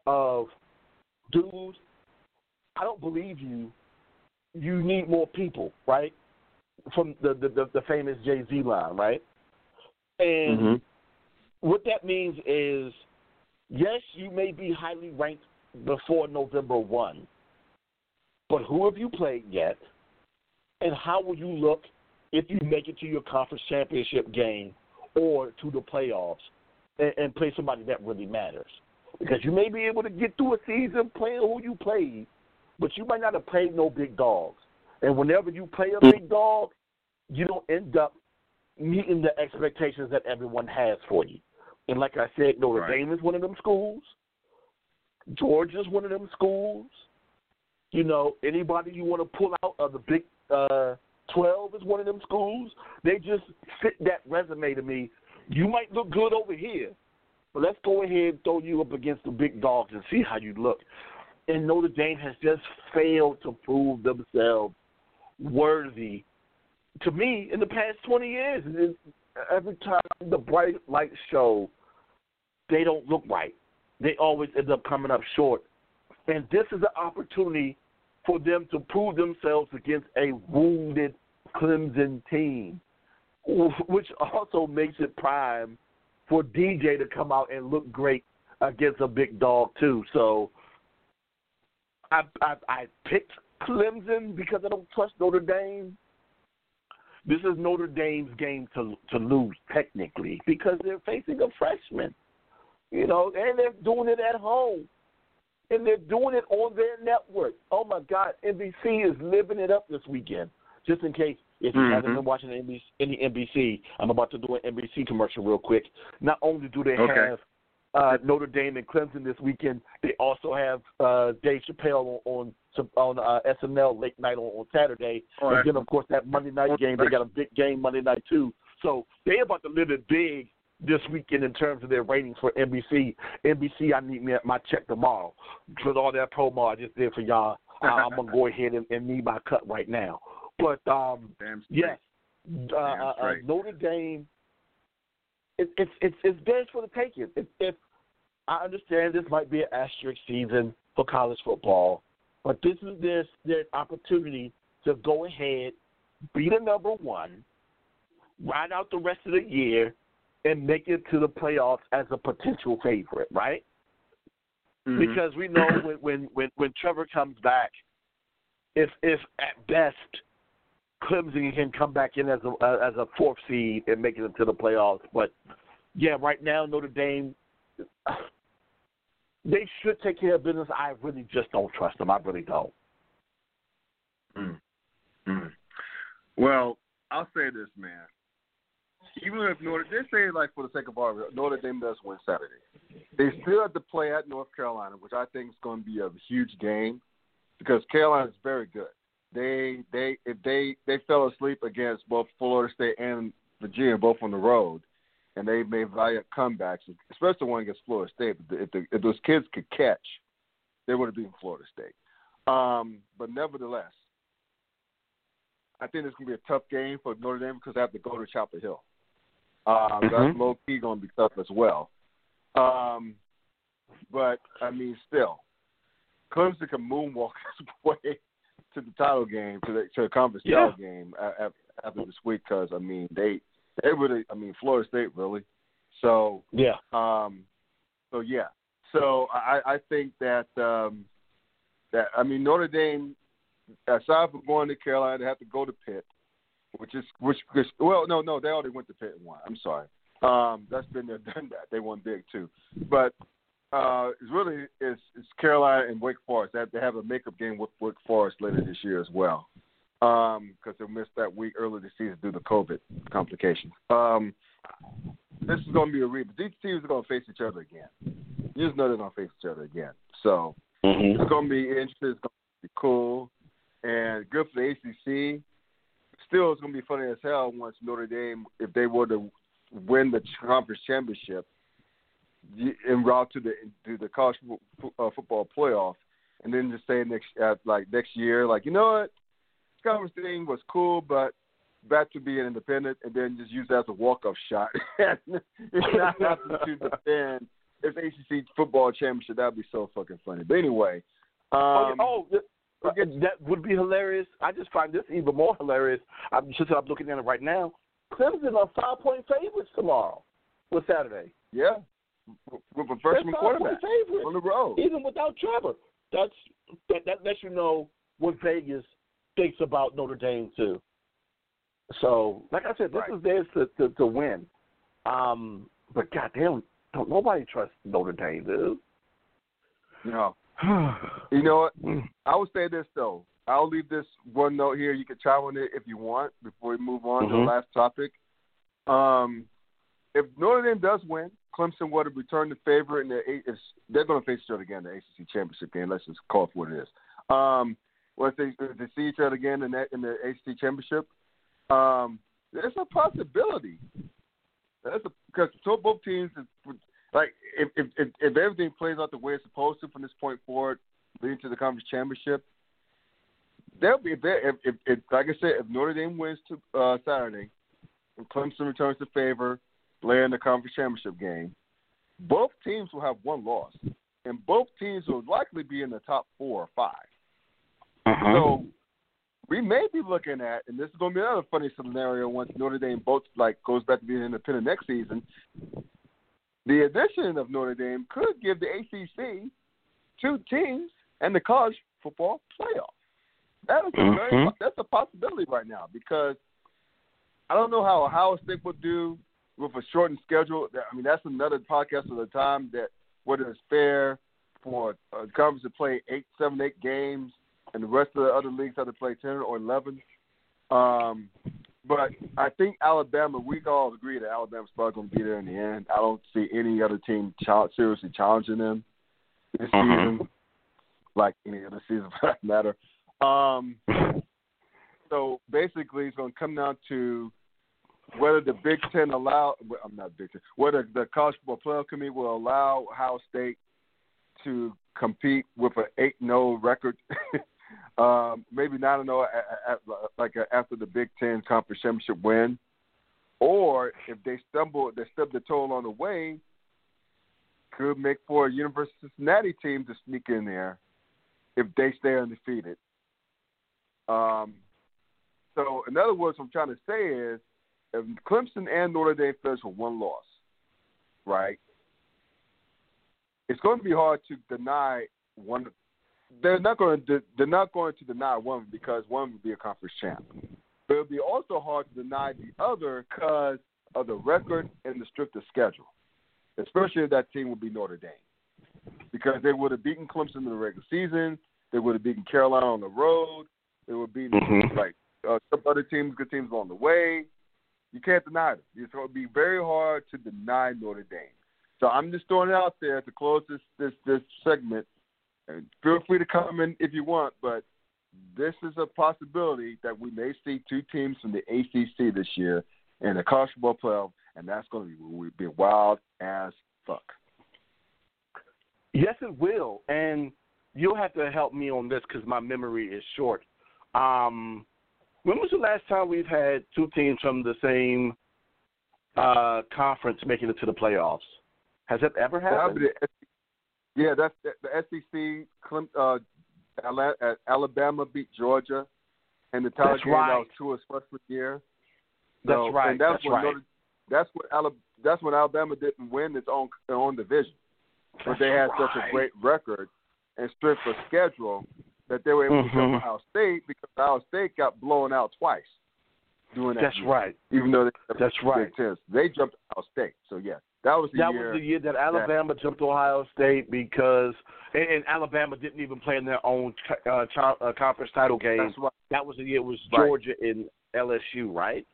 Speaker 3: of dudes. I don't believe you. You need more people, right? From the the, the, the famous Jay Z line, right? And
Speaker 2: Mm-hmm.
Speaker 3: what that means is, yes, you may be highly ranked before November one, but who have you played yet? And how will you look if you make it to your conference championship game or to the playoffs and, and play somebody that really matters? Because you may be able to get through a season playing who you played, but you might not have played no big dogs. And whenever you play a big dog, you don't end up meeting the expectations that everyone has for you. And like I said, Notre
Speaker 2: Right.
Speaker 3: Dame is one of them schools. Georgia's one of them schools. You know, anybody you want to pull out of the Big uh, 12 is one of them schools. They just fit that resume to me. You might look good over here, but let's go ahead and throw you up against the big dogs and see how you look. And Notre Dame has just failed to prove themselves worthy to me in the past 20 years. Every time the bright lights show, they don't look right. They always end up coming up short. And this is an opportunity for them to prove themselves against a wounded Clemson team, which also makes it prime for DJ to come out and look great against a big dog too. So I I, I picked Clemson because I don't trust Notre Dame. This is Notre Dame's game to to lose technically because they're facing a freshman, you know, and they're doing it at home. and they're doing it on their network. Oh my God, NBC is living it up this weekend. Just in case if you
Speaker 2: Mhm.
Speaker 3: haven't been watching NBC, any NBC, I'm about to do an NBC commercial real quick. Not only do they
Speaker 2: Okay.
Speaker 3: have uh, Notre Dame and Clemson this weekend, they also have uh, Dave Chappelle on on, on uh, SNL late night on, on Saturday. And then of course that Monday night game, they got a big game Monday night too. So they about to live it big this weekend in terms of their ratings for NBC. NBC, I need me my check tomorrow with all that promo I just did for y'all. I, I'm gonna go ahead and, and need my cut right now. But um, yes, uh, uh, uh. Notre Dame. It, it's it's it's theirs for the taking. If, if I understand this might be an asterisk season for college football, but this is their their opportunity to go ahead, be the number one, ride out the rest of the year, and make it to the playoffs as a potential favorite, right?
Speaker 2: Mhm.
Speaker 3: Because we know when when when, when Trevor comes back, if if at best Clemson can come back in as a as a fourth seed and make it into the playoffs, but yeah, right now Notre Dame they should take care of business. I really just don't trust them. I really don't.
Speaker 2: Mm. Mm. Well, I'll say this, man. Even if Notre, they say like for the sake of argument, Notre Dame does win Saturday. They still have to play at North Carolina, which I think is going to be a huge game because Carolina is very good. They they if they they fell asleep against both Florida State and Virginia, both on the road, and they made valiant comebacks, especially the one against Florida State. If, the, if those kids could catch, they would have beaten Florida State. Um, but nevertheless, I think it's going to be a tough game for Notre Dame because they have to go to Chapel Hill. Um,
Speaker 3: Mhm.
Speaker 2: That's low key going to be tough as well. Um, but I mean, still, Clemson can moonwalk his way to the title game, to the to the conference
Speaker 3: Yeah.
Speaker 2: title game a- a- after this week. Because I mean, they they really, I mean, Florida State really. So
Speaker 3: Yeah.
Speaker 2: um, so yeah. So I, I think that um, that I mean Notre Dame, aside from going to Carolina, they have to go to Pitt, which is which. which well, no, no, they already went to Pitt and won. I'm sorry. Um, that's been there, done that. They won big too. But uh, it's really it's, it's Carolina and Wake Forest. They have, they have a makeup game with Wake Forest later this year as well, because they missed that week early this season due to COVID complications. Um, this is going to be a read. These teams are going to face each other again. You just know they're going to face each other again. So
Speaker 3: Mm-hmm.
Speaker 2: it's going to be interesting. It's going to be cool and good for the ACC. Still, it's going to be funny as hell once Notre Dame, if they were to win the conference championship en route to the to the college uh, football playoff, and then just say next uh, like next year, like you know what, this conference thing was cool, but back to being independent, and then just use that as a walk off shot, and not having to defend if ACC football championship. That'd be so fucking funny. But anyway,
Speaker 3: Oh,
Speaker 2: um,
Speaker 3: oh, uh, that would be hilarious. I just find this even more hilarious. I'm just I'm looking at it right now. Clemson are five point favorites tomorrow. With Saturday.
Speaker 2: yeah, with a freshman quarterback on the road.
Speaker 3: even without Trevor. That's that, that lets you know what Vegas thinks about Notre Dame too. So, like I said, this
Speaker 2: Right.
Speaker 3: is theirs to, to to win. Um, but goddamn, don't nobody trust Notre Dame, dude.
Speaker 2: No, you know what?
Speaker 3: Mm.
Speaker 2: I would say this though. I'll leave this one note here. You can chime on it if you want before we move on to
Speaker 3: Mhm.
Speaker 2: the last topic. Um, if Notre Dame does win, Clemson would have returned the favorite, and the, they're going to face each other again in the ACC championship game. Let's just call it what it is. Um, well, if they, if they see each other again in, that, in the ACC championship, um, there's a possibility. That's a, because so both teams, like if, if if everything plays out the way it's supposed to from this point forward, leading to the conference championship, there'll be if, if, if like I said, if Notre Dame wins to uh, Saturday, and Clemson returns the favor, play in the conference championship game, both teams will have one loss, and both teams will likely be in the top four or 5 So we may be looking at, and this is going to be another funny scenario once Notre Dame both like goes back to being independent next season. The addition of Notre Dame could give the ACC two teams and the college football playoff. That is a very
Speaker 3: Mhm.
Speaker 2: that's a possibility right now because I don't know how Ohio State would do with a shortened schedule. I mean, that's another podcast at a time that whether it's fair for a conference to play eight, seven, eight games, and the rest of the other leagues have to play ten or eleven. Um, but I think Alabama. We all agree that Alabama's probably going to be there in the end. I don't see any other team ch- seriously challenging them this
Speaker 3: Mhm.
Speaker 2: season, like any other season for that matter. Um, so basically, it's going to come down to whether the Big Ten allow. I'm not Big Ten. Whether the College Football Playoff Committee will allow Ohio State to compete with an eight 0 record. um, maybe not zero like uh, after the Big Ten conference championship win, or if they stumble, they stub the toe on the way, could make for a University of Cincinnati team to sneak in there if they stay undefeated. Um, so, in other words, what I'm trying to say is, Clemson and Notre Dame finish with one loss, right? It's going to be hard to deny one. They're not going to. They're not going to deny one because one would be a conference champ. But it'll be also hard to deny the other because of the record and the stricter schedule, especially if that team would be Notre Dame, because they would have beaten Clemson in the regular season. They would have beaten Carolina on the road. They would beat
Speaker 3: Mhm.
Speaker 2: like uh, some other teams, good teams along the way. You can't deny them. It's going to be very hard to deny Notre Dame. So I'm just throwing it out there to close this this this segment. And feel free to come in if you want, but this is a possibility that we may see two teams from the ACC this year in the college football playoff, and that's going to be, be wild as fuck.
Speaker 3: Yes, it will, and you'll have to help me on this because my memory is short. Um, when was the last time we've had two teams from the same uh, conference making it to the playoffs? Has that ever happened?
Speaker 2: yeah, that's the, the SEC. Clem- Uh, uh, Alabama beat Georgia, and the game
Speaker 3: right.
Speaker 2: Tua's freshman year.
Speaker 3: That's right.
Speaker 2: And that's
Speaker 3: That's
Speaker 2: when
Speaker 3: right.
Speaker 2: Notre, that's when Alabama, that's when Alabama didn't win its own their own division, but
Speaker 3: That's
Speaker 2: they had such a great record and strength of schedule that they were able to
Speaker 3: Mhm.
Speaker 2: jump Ohio State because Ohio State got blown out twice doing that.
Speaker 3: That's
Speaker 2: year,
Speaker 3: right.
Speaker 2: Even though they
Speaker 3: That's right.
Speaker 2: They jumped Ohio State. So yeah, that was the
Speaker 3: That
Speaker 2: year.
Speaker 3: was the year that Alabama jumped Ohio State because, and, and Alabama didn't even play in their own uh, uh, conference title game.
Speaker 2: That's right.
Speaker 3: That was the year it was
Speaker 2: Right.
Speaker 3: Georgia and LSU, right?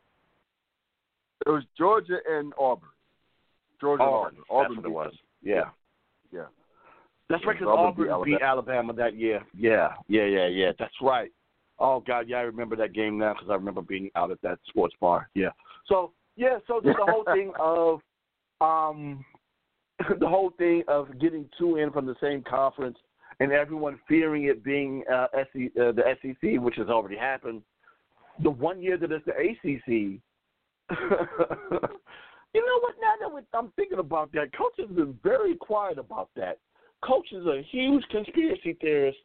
Speaker 2: It was Georgia and Auburn. Georgia
Speaker 3: Auburn.
Speaker 2: and Auburn.
Speaker 3: That's what it was. Yeah.
Speaker 2: Yeah.
Speaker 3: That's right, because
Speaker 2: Auburn beat
Speaker 3: beat Alabama that year. Yeah, yeah, yeah, yeah. That's right. Oh God, yeah, I remember that game now because I remember being out at that sports bar. Yeah. So yeah, so just the whole thing of, um, the whole thing of getting two in from the same conference and everyone fearing it being uh, SEC, uh, the SEC, which has already happened. The one year that it's the ACC. you know what? Now that I'm thinking about that, Coach has been very quiet about that. Coach is a huge conspiracy theorist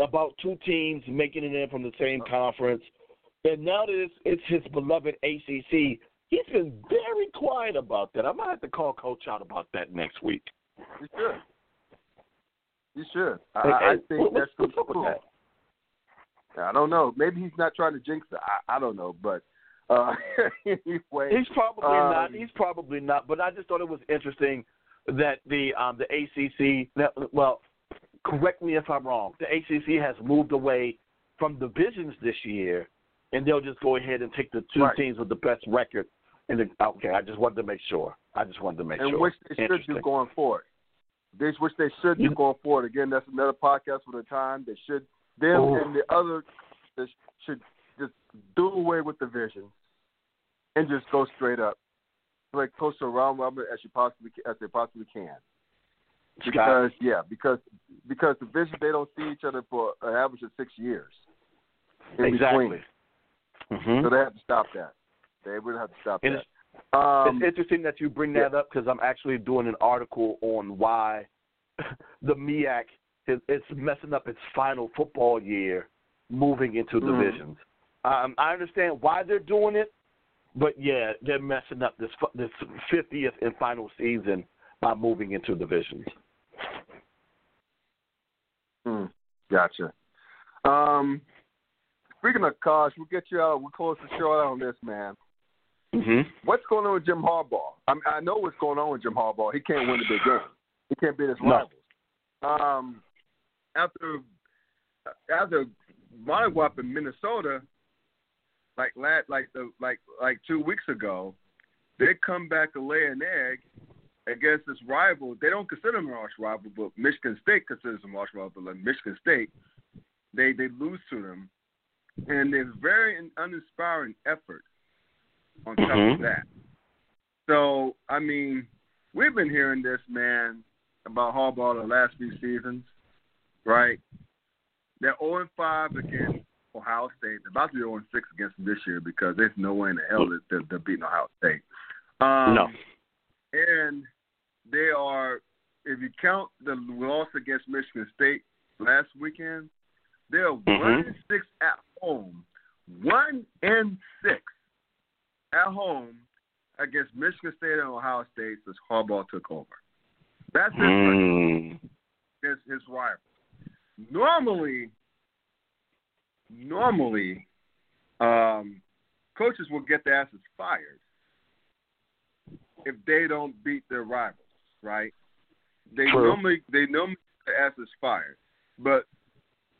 Speaker 3: about two teams making it in from the same conference. And now that it's, it's his beloved ACC, he's been very quiet about that. I might have to call Coach out about that next week.
Speaker 2: You should. You should. I,
Speaker 3: Hey,
Speaker 2: I think
Speaker 3: what-
Speaker 2: that's
Speaker 3: what's, up with that?
Speaker 2: I don't know. Maybe he's not trying to jinx it. I, I don't know, but uh, anyway,
Speaker 3: He's probably
Speaker 2: Um,
Speaker 3: not. He's probably not. But I just thought it was interesting that the um, the ACC. That, well, correct me if I'm wrong. The ACC has moved away from divisions this year, and they'll just go ahead and take the two
Speaker 2: Right.
Speaker 3: teams with the best record. And the, okay, I just wanted to make sure. I just wanted to make
Speaker 2: and
Speaker 3: sure.
Speaker 2: And which they should do going forward. This which they should do going forward. Again, that's another podcast for the time. They should them
Speaker 3: Oh.
Speaker 2: and the other should just do away with the vision and just go straight up, like close to a round robin as you possibly as they possibly can. Because yeah, because because the vision they don't see each other for an average of six years.
Speaker 3: Exactly. Mhm.
Speaker 2: So they have to stop that. They would have to stop that. Um,
Speaker 3: it's interesting that you bring that up because I'm actually doing an article on why the MEAC is it's messing up its final football year, moving into
Speaker 2: Mhm.
Speaker 3: divisions. Um, I understand why they're doing it, but yeah, they're messing up this this 50th and final season by moving into divisions.
Speaker 2: Hmm, gotcha. Um, speaking of college, we'll get you out. We'll close the show out on this, man.
Speaker 3: Mm-hmm.
Speaker 2: What's going on with Jim Harbaugh? I, mean, I know what's going on with Jim Harbaugh. He can't win the big game. He can't beat his
Speaker 3: No.
Speaker 2: rivals. um, after after Mollywop in Minnesota, like last, like the like like two weeks ago, they come back to lay an egg against this rival. They don't consider them an arch rival, but Michigan State considers them arch rival. But like Michigan State, they they lose to them, and it's very uninspiring effort on top
Speaker 3: Mhm.
Speaker 2: of that. So I mean, we've been hearing this man about Harbaugh the last few seasons, right? They're 0 5 against Ohio State. They're about to be 0 6 against them this year because there's no way in the hell that they're, they're beating Ohio State. Um,
Speaker 3: No.
Speaker 2: And they are, if you count the loss against Michigan State last weekend, they're
Speaker 3: Mhm.
Speaker 2: one and six at home, one and six at home against Michigan State and Ohio State since Harbaugh took over. That's his
Speaker 3: Mm.
Speaker 2: his his rival. Normally, normally, um, coaches will get their asses fired if they don't beat their rivals, right? They
Speaker 3: True.
Speaker 2: normally they normally get their asses fired, but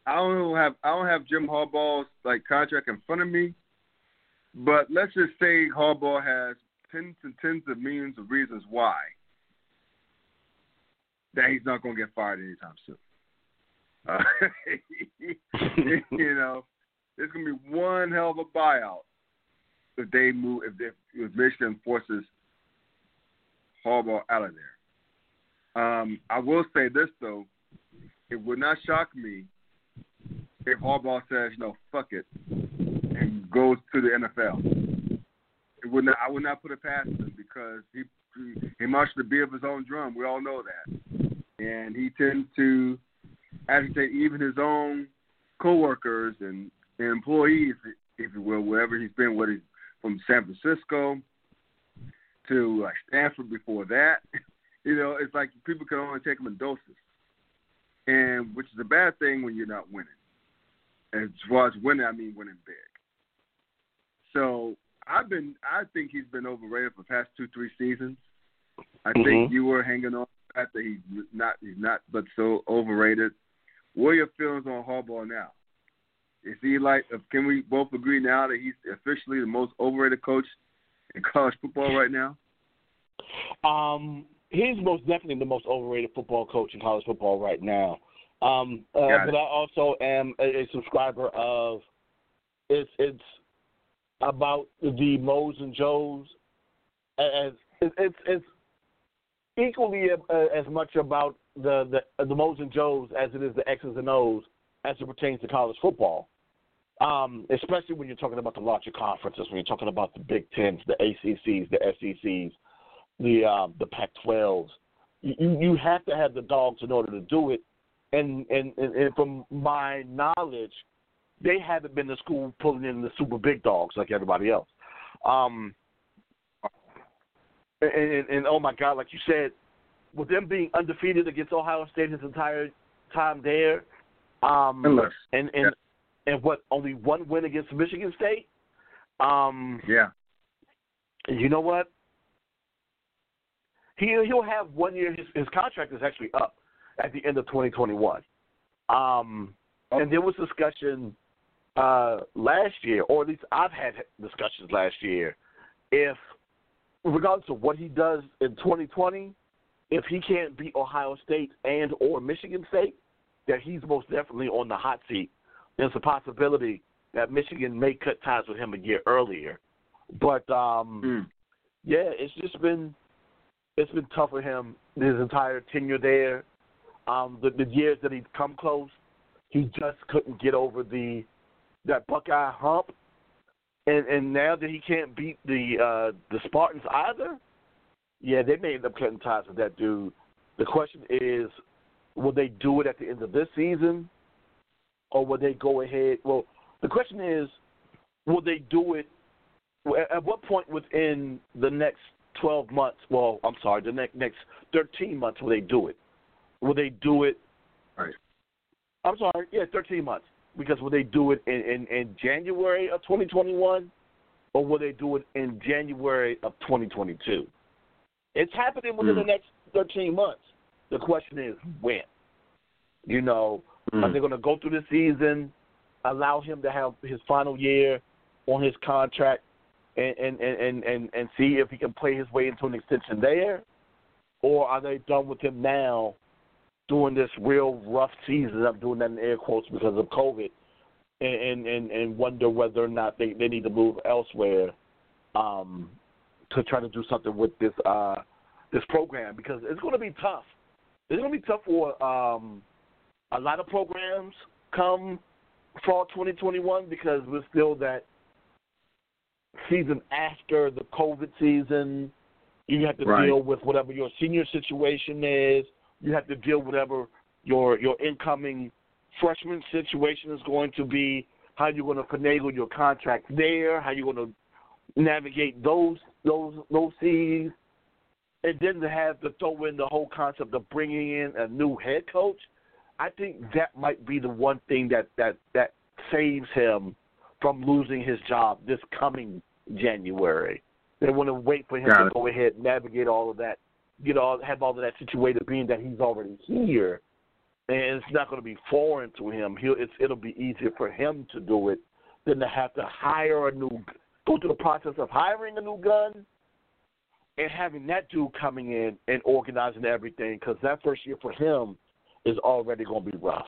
Speaker 2: I don't have I don't have Jim Harbaugh's like contract in front of me, but let's just say Harbaugh has tens and tens of millions of reasons why that he's not going to get fired anytime soon. Uh, you know, there's to be one hell of a buyout if they move if, if, if Michigan forces Harbaugh out of there. Um, I will say this though, it would not shock me if Harbaugh says, "No, fuck it," and goes to the NFL. It would not. I would not put it past him because he he, he marched the beat of his own drum. We all know that, and he tends to agitate even his own coworkers and, and employees, if you will, wherever he's been, whether he's from San Francisco to like Stanford before that. You know, it's like people can only take them in doses, and which is a bad thing when you're not winning. As far as winning, I mean winning big. So I've been, I think he's been overrated for the past two, three seasons. I think
Speaker 3: Mhm.
Speaker 2: you were hanging on that he's not, he's not, but so overrated. What are your feelings on Harbaugh now? Is he like? Can we both agree now that he's officially the most overrated coach in college football right now?
Speaker 3: Um, he's most definitely the most overrated football coach in college football right now. Um, uh, but I also am a, a subscriber of it's it's about the Mo's and Joes as it's it's, equally uh, as much about the the the Mo's and Joes as it is the X's and O's as it pertains to college football. Um, especially when you're talking about the larger conferences, when you're talking about the Big Tens, the ACCs, the SECs, the uh, the Pac-12s. You you have to have the dogs in order to do it, and and and, and from my knowledge, they haven't been to school pulling in the super big dogs like everybody else. Um, and, and, and oh my God, like you said, with them being undefeated against Ohio State his entire time there, um, and and and what only one win against Michigan State. Um,
Speaker 2: yeah,
Speaker 3: you know what? He he'll have one year. His his contract is actually up at the end of 2021. Um, and there was discussion uh, last year, or at least I've had discussions last year, if regardless of what he does in 2020, if he can't beat Ohio State and or Michigan State, that he's most definitely on the hot seat. There's a possibility that Michigan may cut ties with him a year earlier. But um,
Speaker 2: Mm.
Speaker 3: yeah, it's just been it's been tough for him his entire tenure there. Um, the, the years that he's come close, he just couldn't get over the that Buckeye hump. And and now that he can't beat the uh, the Spartans either, yeah, they may end up cutting ties with that dude. The question is, will they do it at the end of this season, or will they go ahead? Well, the question is, will they do it? At at what point within the next 12 months, well, I'm sorry, the next next 13 months will they do it? Will they do it?
Speaker 2: Right.
Speaker 3: I'm sorry, yeah, 13 months. Because will they do it in, in, in January of 2021 or will they do it in January of 2022? It's happening within the
Speaker 2: Hmm.
Speaker 3: next 13 months. The question is when. You know, mm. are they going to go through the season, allow him to have his final year on his contract, and and and and, and see if he can play his way into an extension there, or are they done with him now, doing this real rough season? I'm doing that in air quotes because of COVID, and and and wonder whether or not they they need to move elsewhere, um, to try to do something with this uh this program because it's going to be tough. It's going to be tough for um a lot of programs come fall 2021 because we're still that season after the COVID season. You have to
Speaker 2: right.
Speaker 3: deal with whatever your senior situation is. You have to deal with whatever your your incoming freshman situation is going to be. How you're going to finagle your contract there. How you're going to navigate those those those seas, and then to have to throw in the whole concept of bringing in a new head coach. I think that might be the one thing that that that saves him from losing his job this coming January. They want to wait for him
Speaker 2: Got
Speaker 3: to
Speaker 2: it.
Speaker 3: go ahead and navigate all of that, you know, have all of that situated, being that he's already here, and it's not going to be foreign to him. He'll it's it'll be easier for him to do it than to have to hire a new, go through the process of hiring a new gun, and having that dude coming in and organizing everything because that first year for him is already going to be rough.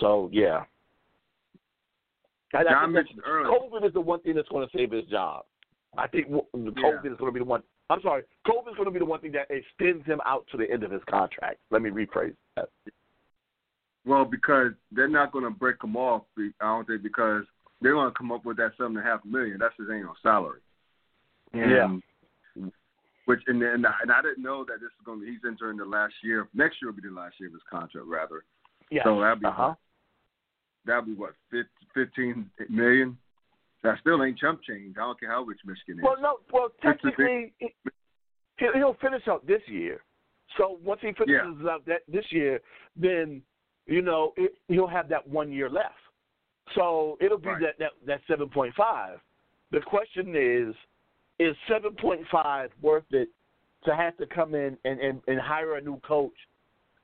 Speaker 3: So yeah. I, I
Speaker 2: John mentioned earlier.
Speaker 3: COVID is the one thing that's going to save his job. I think COVID is going to be the one. I'm sorry, COVID is going to be the one thing that extends him out to the end of his contract. Let me rephrase that.
Speaker 2: Well, because they're not going to break him off. I don't think because they're going to come up with that seven and a half million. That's his annual salary. And, Which and and I, and I didn't know that this is going to. He's entering the last year. Next year will be the last year of his contract, rather.
Speaker 3: yeah.
Speaker 2: So that'd be
Speaker 3: uh-huh.
Speaker 2: that'd be what fif- fifteen million. That still ain't chump change. I don't care how rich Michigan is.
Speaker 3: Well, no. Well, technically, he'll he'll finish out this year. So once he finishes
Speaker 2: Yeah.
Speaker 3: out that this year, then you know it, he'll have that one year left. So it'll be
Speaker 2: Right.
Speaker 3: that that that seven point five. The question is, is seven point five worth it to have to come in and, and and hire a new coach,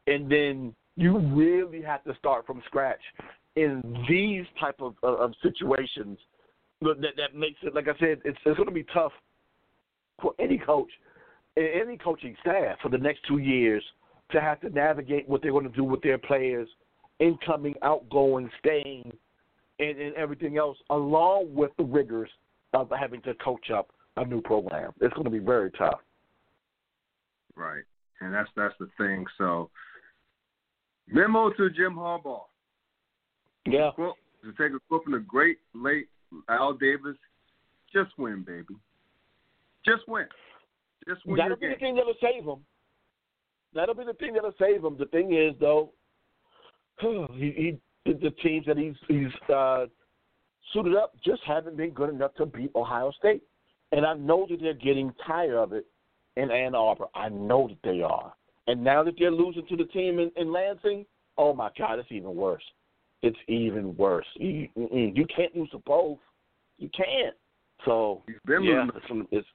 Speaker 3: and then you really have to start from scratch in these type of of, of situations that that makes it like I said, it's it's going to be tough for any coach, any coaching staff for the next two years to have to navigate what they're going to do with their players, incoming, outgoing, staying, and, and everything else, along with the rigors of having to coach up a new program. It's going to be very tough.
Speaker 2: Right, and that's that's the thing. So, memo to Jim Harbaugh.
Speaker 3: Yeah.
Speaker 2: Quote, to take a quote from the great late Al Davis, just win, baby. Just win. Just win
Speaker 3: That'll be the thing that'll save him. That'll be the thing that'll save him. The thing is, though, he, he the teams that he's he's uh, suited up just haven't been good enough to beat Ohio State, and I know that they're getting tired of it in Ann Arbor. I know that they are, and now that they're losing to the team in, in Lansing, oh my God, it's even worse. It's even worse. You, you can't lose to both. You can't. So
Speaker 2: He's been
Speaker 3: yeah,
Speaker 2: losing.
Speaker 3: it's,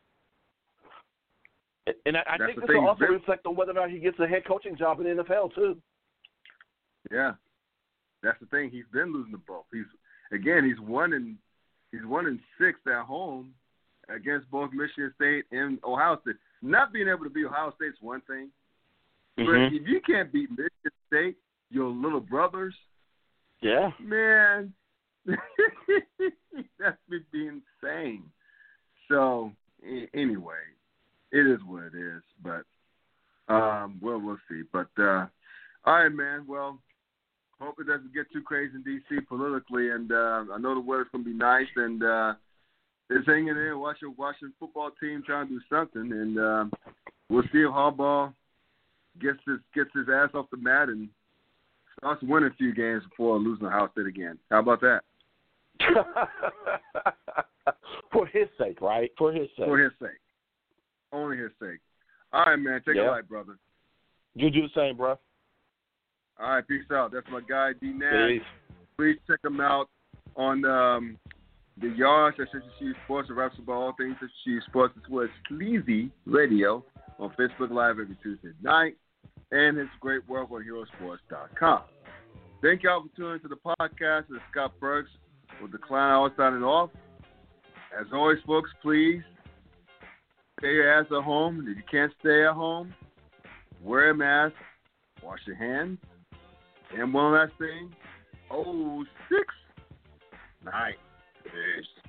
Speaker 3: it's and I, I think this will also
Speaker 2: been-
Speaker 3: reflect on whether or not he gets a head coaching job in the NFL too.
Speaker 2: Yeah, that's the thing. He's been losing the both. He's again. He's one in. He's one in six at home against both Michigan State and Ohio State. Not being able to beat Ohio State's one thing, but
Speaker 3: Mm-hmm.
Speaker 2: if you can't beat Michigan State, your little brothers,
Speaker 3: Yeah.
Speaker 2: man, that's would be insane. So anyway, it is what it is. But um, well, we'll see. But uh, all right, man. Well, hope it doesn't get too crazy in DC politically. And uh, I know the weather's gonna be nice, and uh, just hanging in there, watch your Washington football team trying to do something, and uh, we'll see if Harbaugh gets his gets his ass off the mat and starts winning a few games before losing the house State again. How about that?
Speaker 3: For his sake, right? For his sake.
Speaker 2: For his sake. Only his sake. All right, man. Take
Speaker 3: Yeah.
Speaker 2: a light, brother.
Speaker 3: You do the same, bro.
Speaker 2: All right, peace out. That's my guy, D Nash. Please check him out on um, the Yards at She Sports, the raps about all things She Sports, as well as Sleazy Radio on Facebook Live every Tuesday night, and his great work on HeroSports.com. Thank y'all for tuning to the podcast. It's Scott Burks with the Clown Hour signing off. As always, folks, please stay your ass at home. If you can't stay at home, wear a mask, wash your hands, and one last thing, oh six Nice. Peace.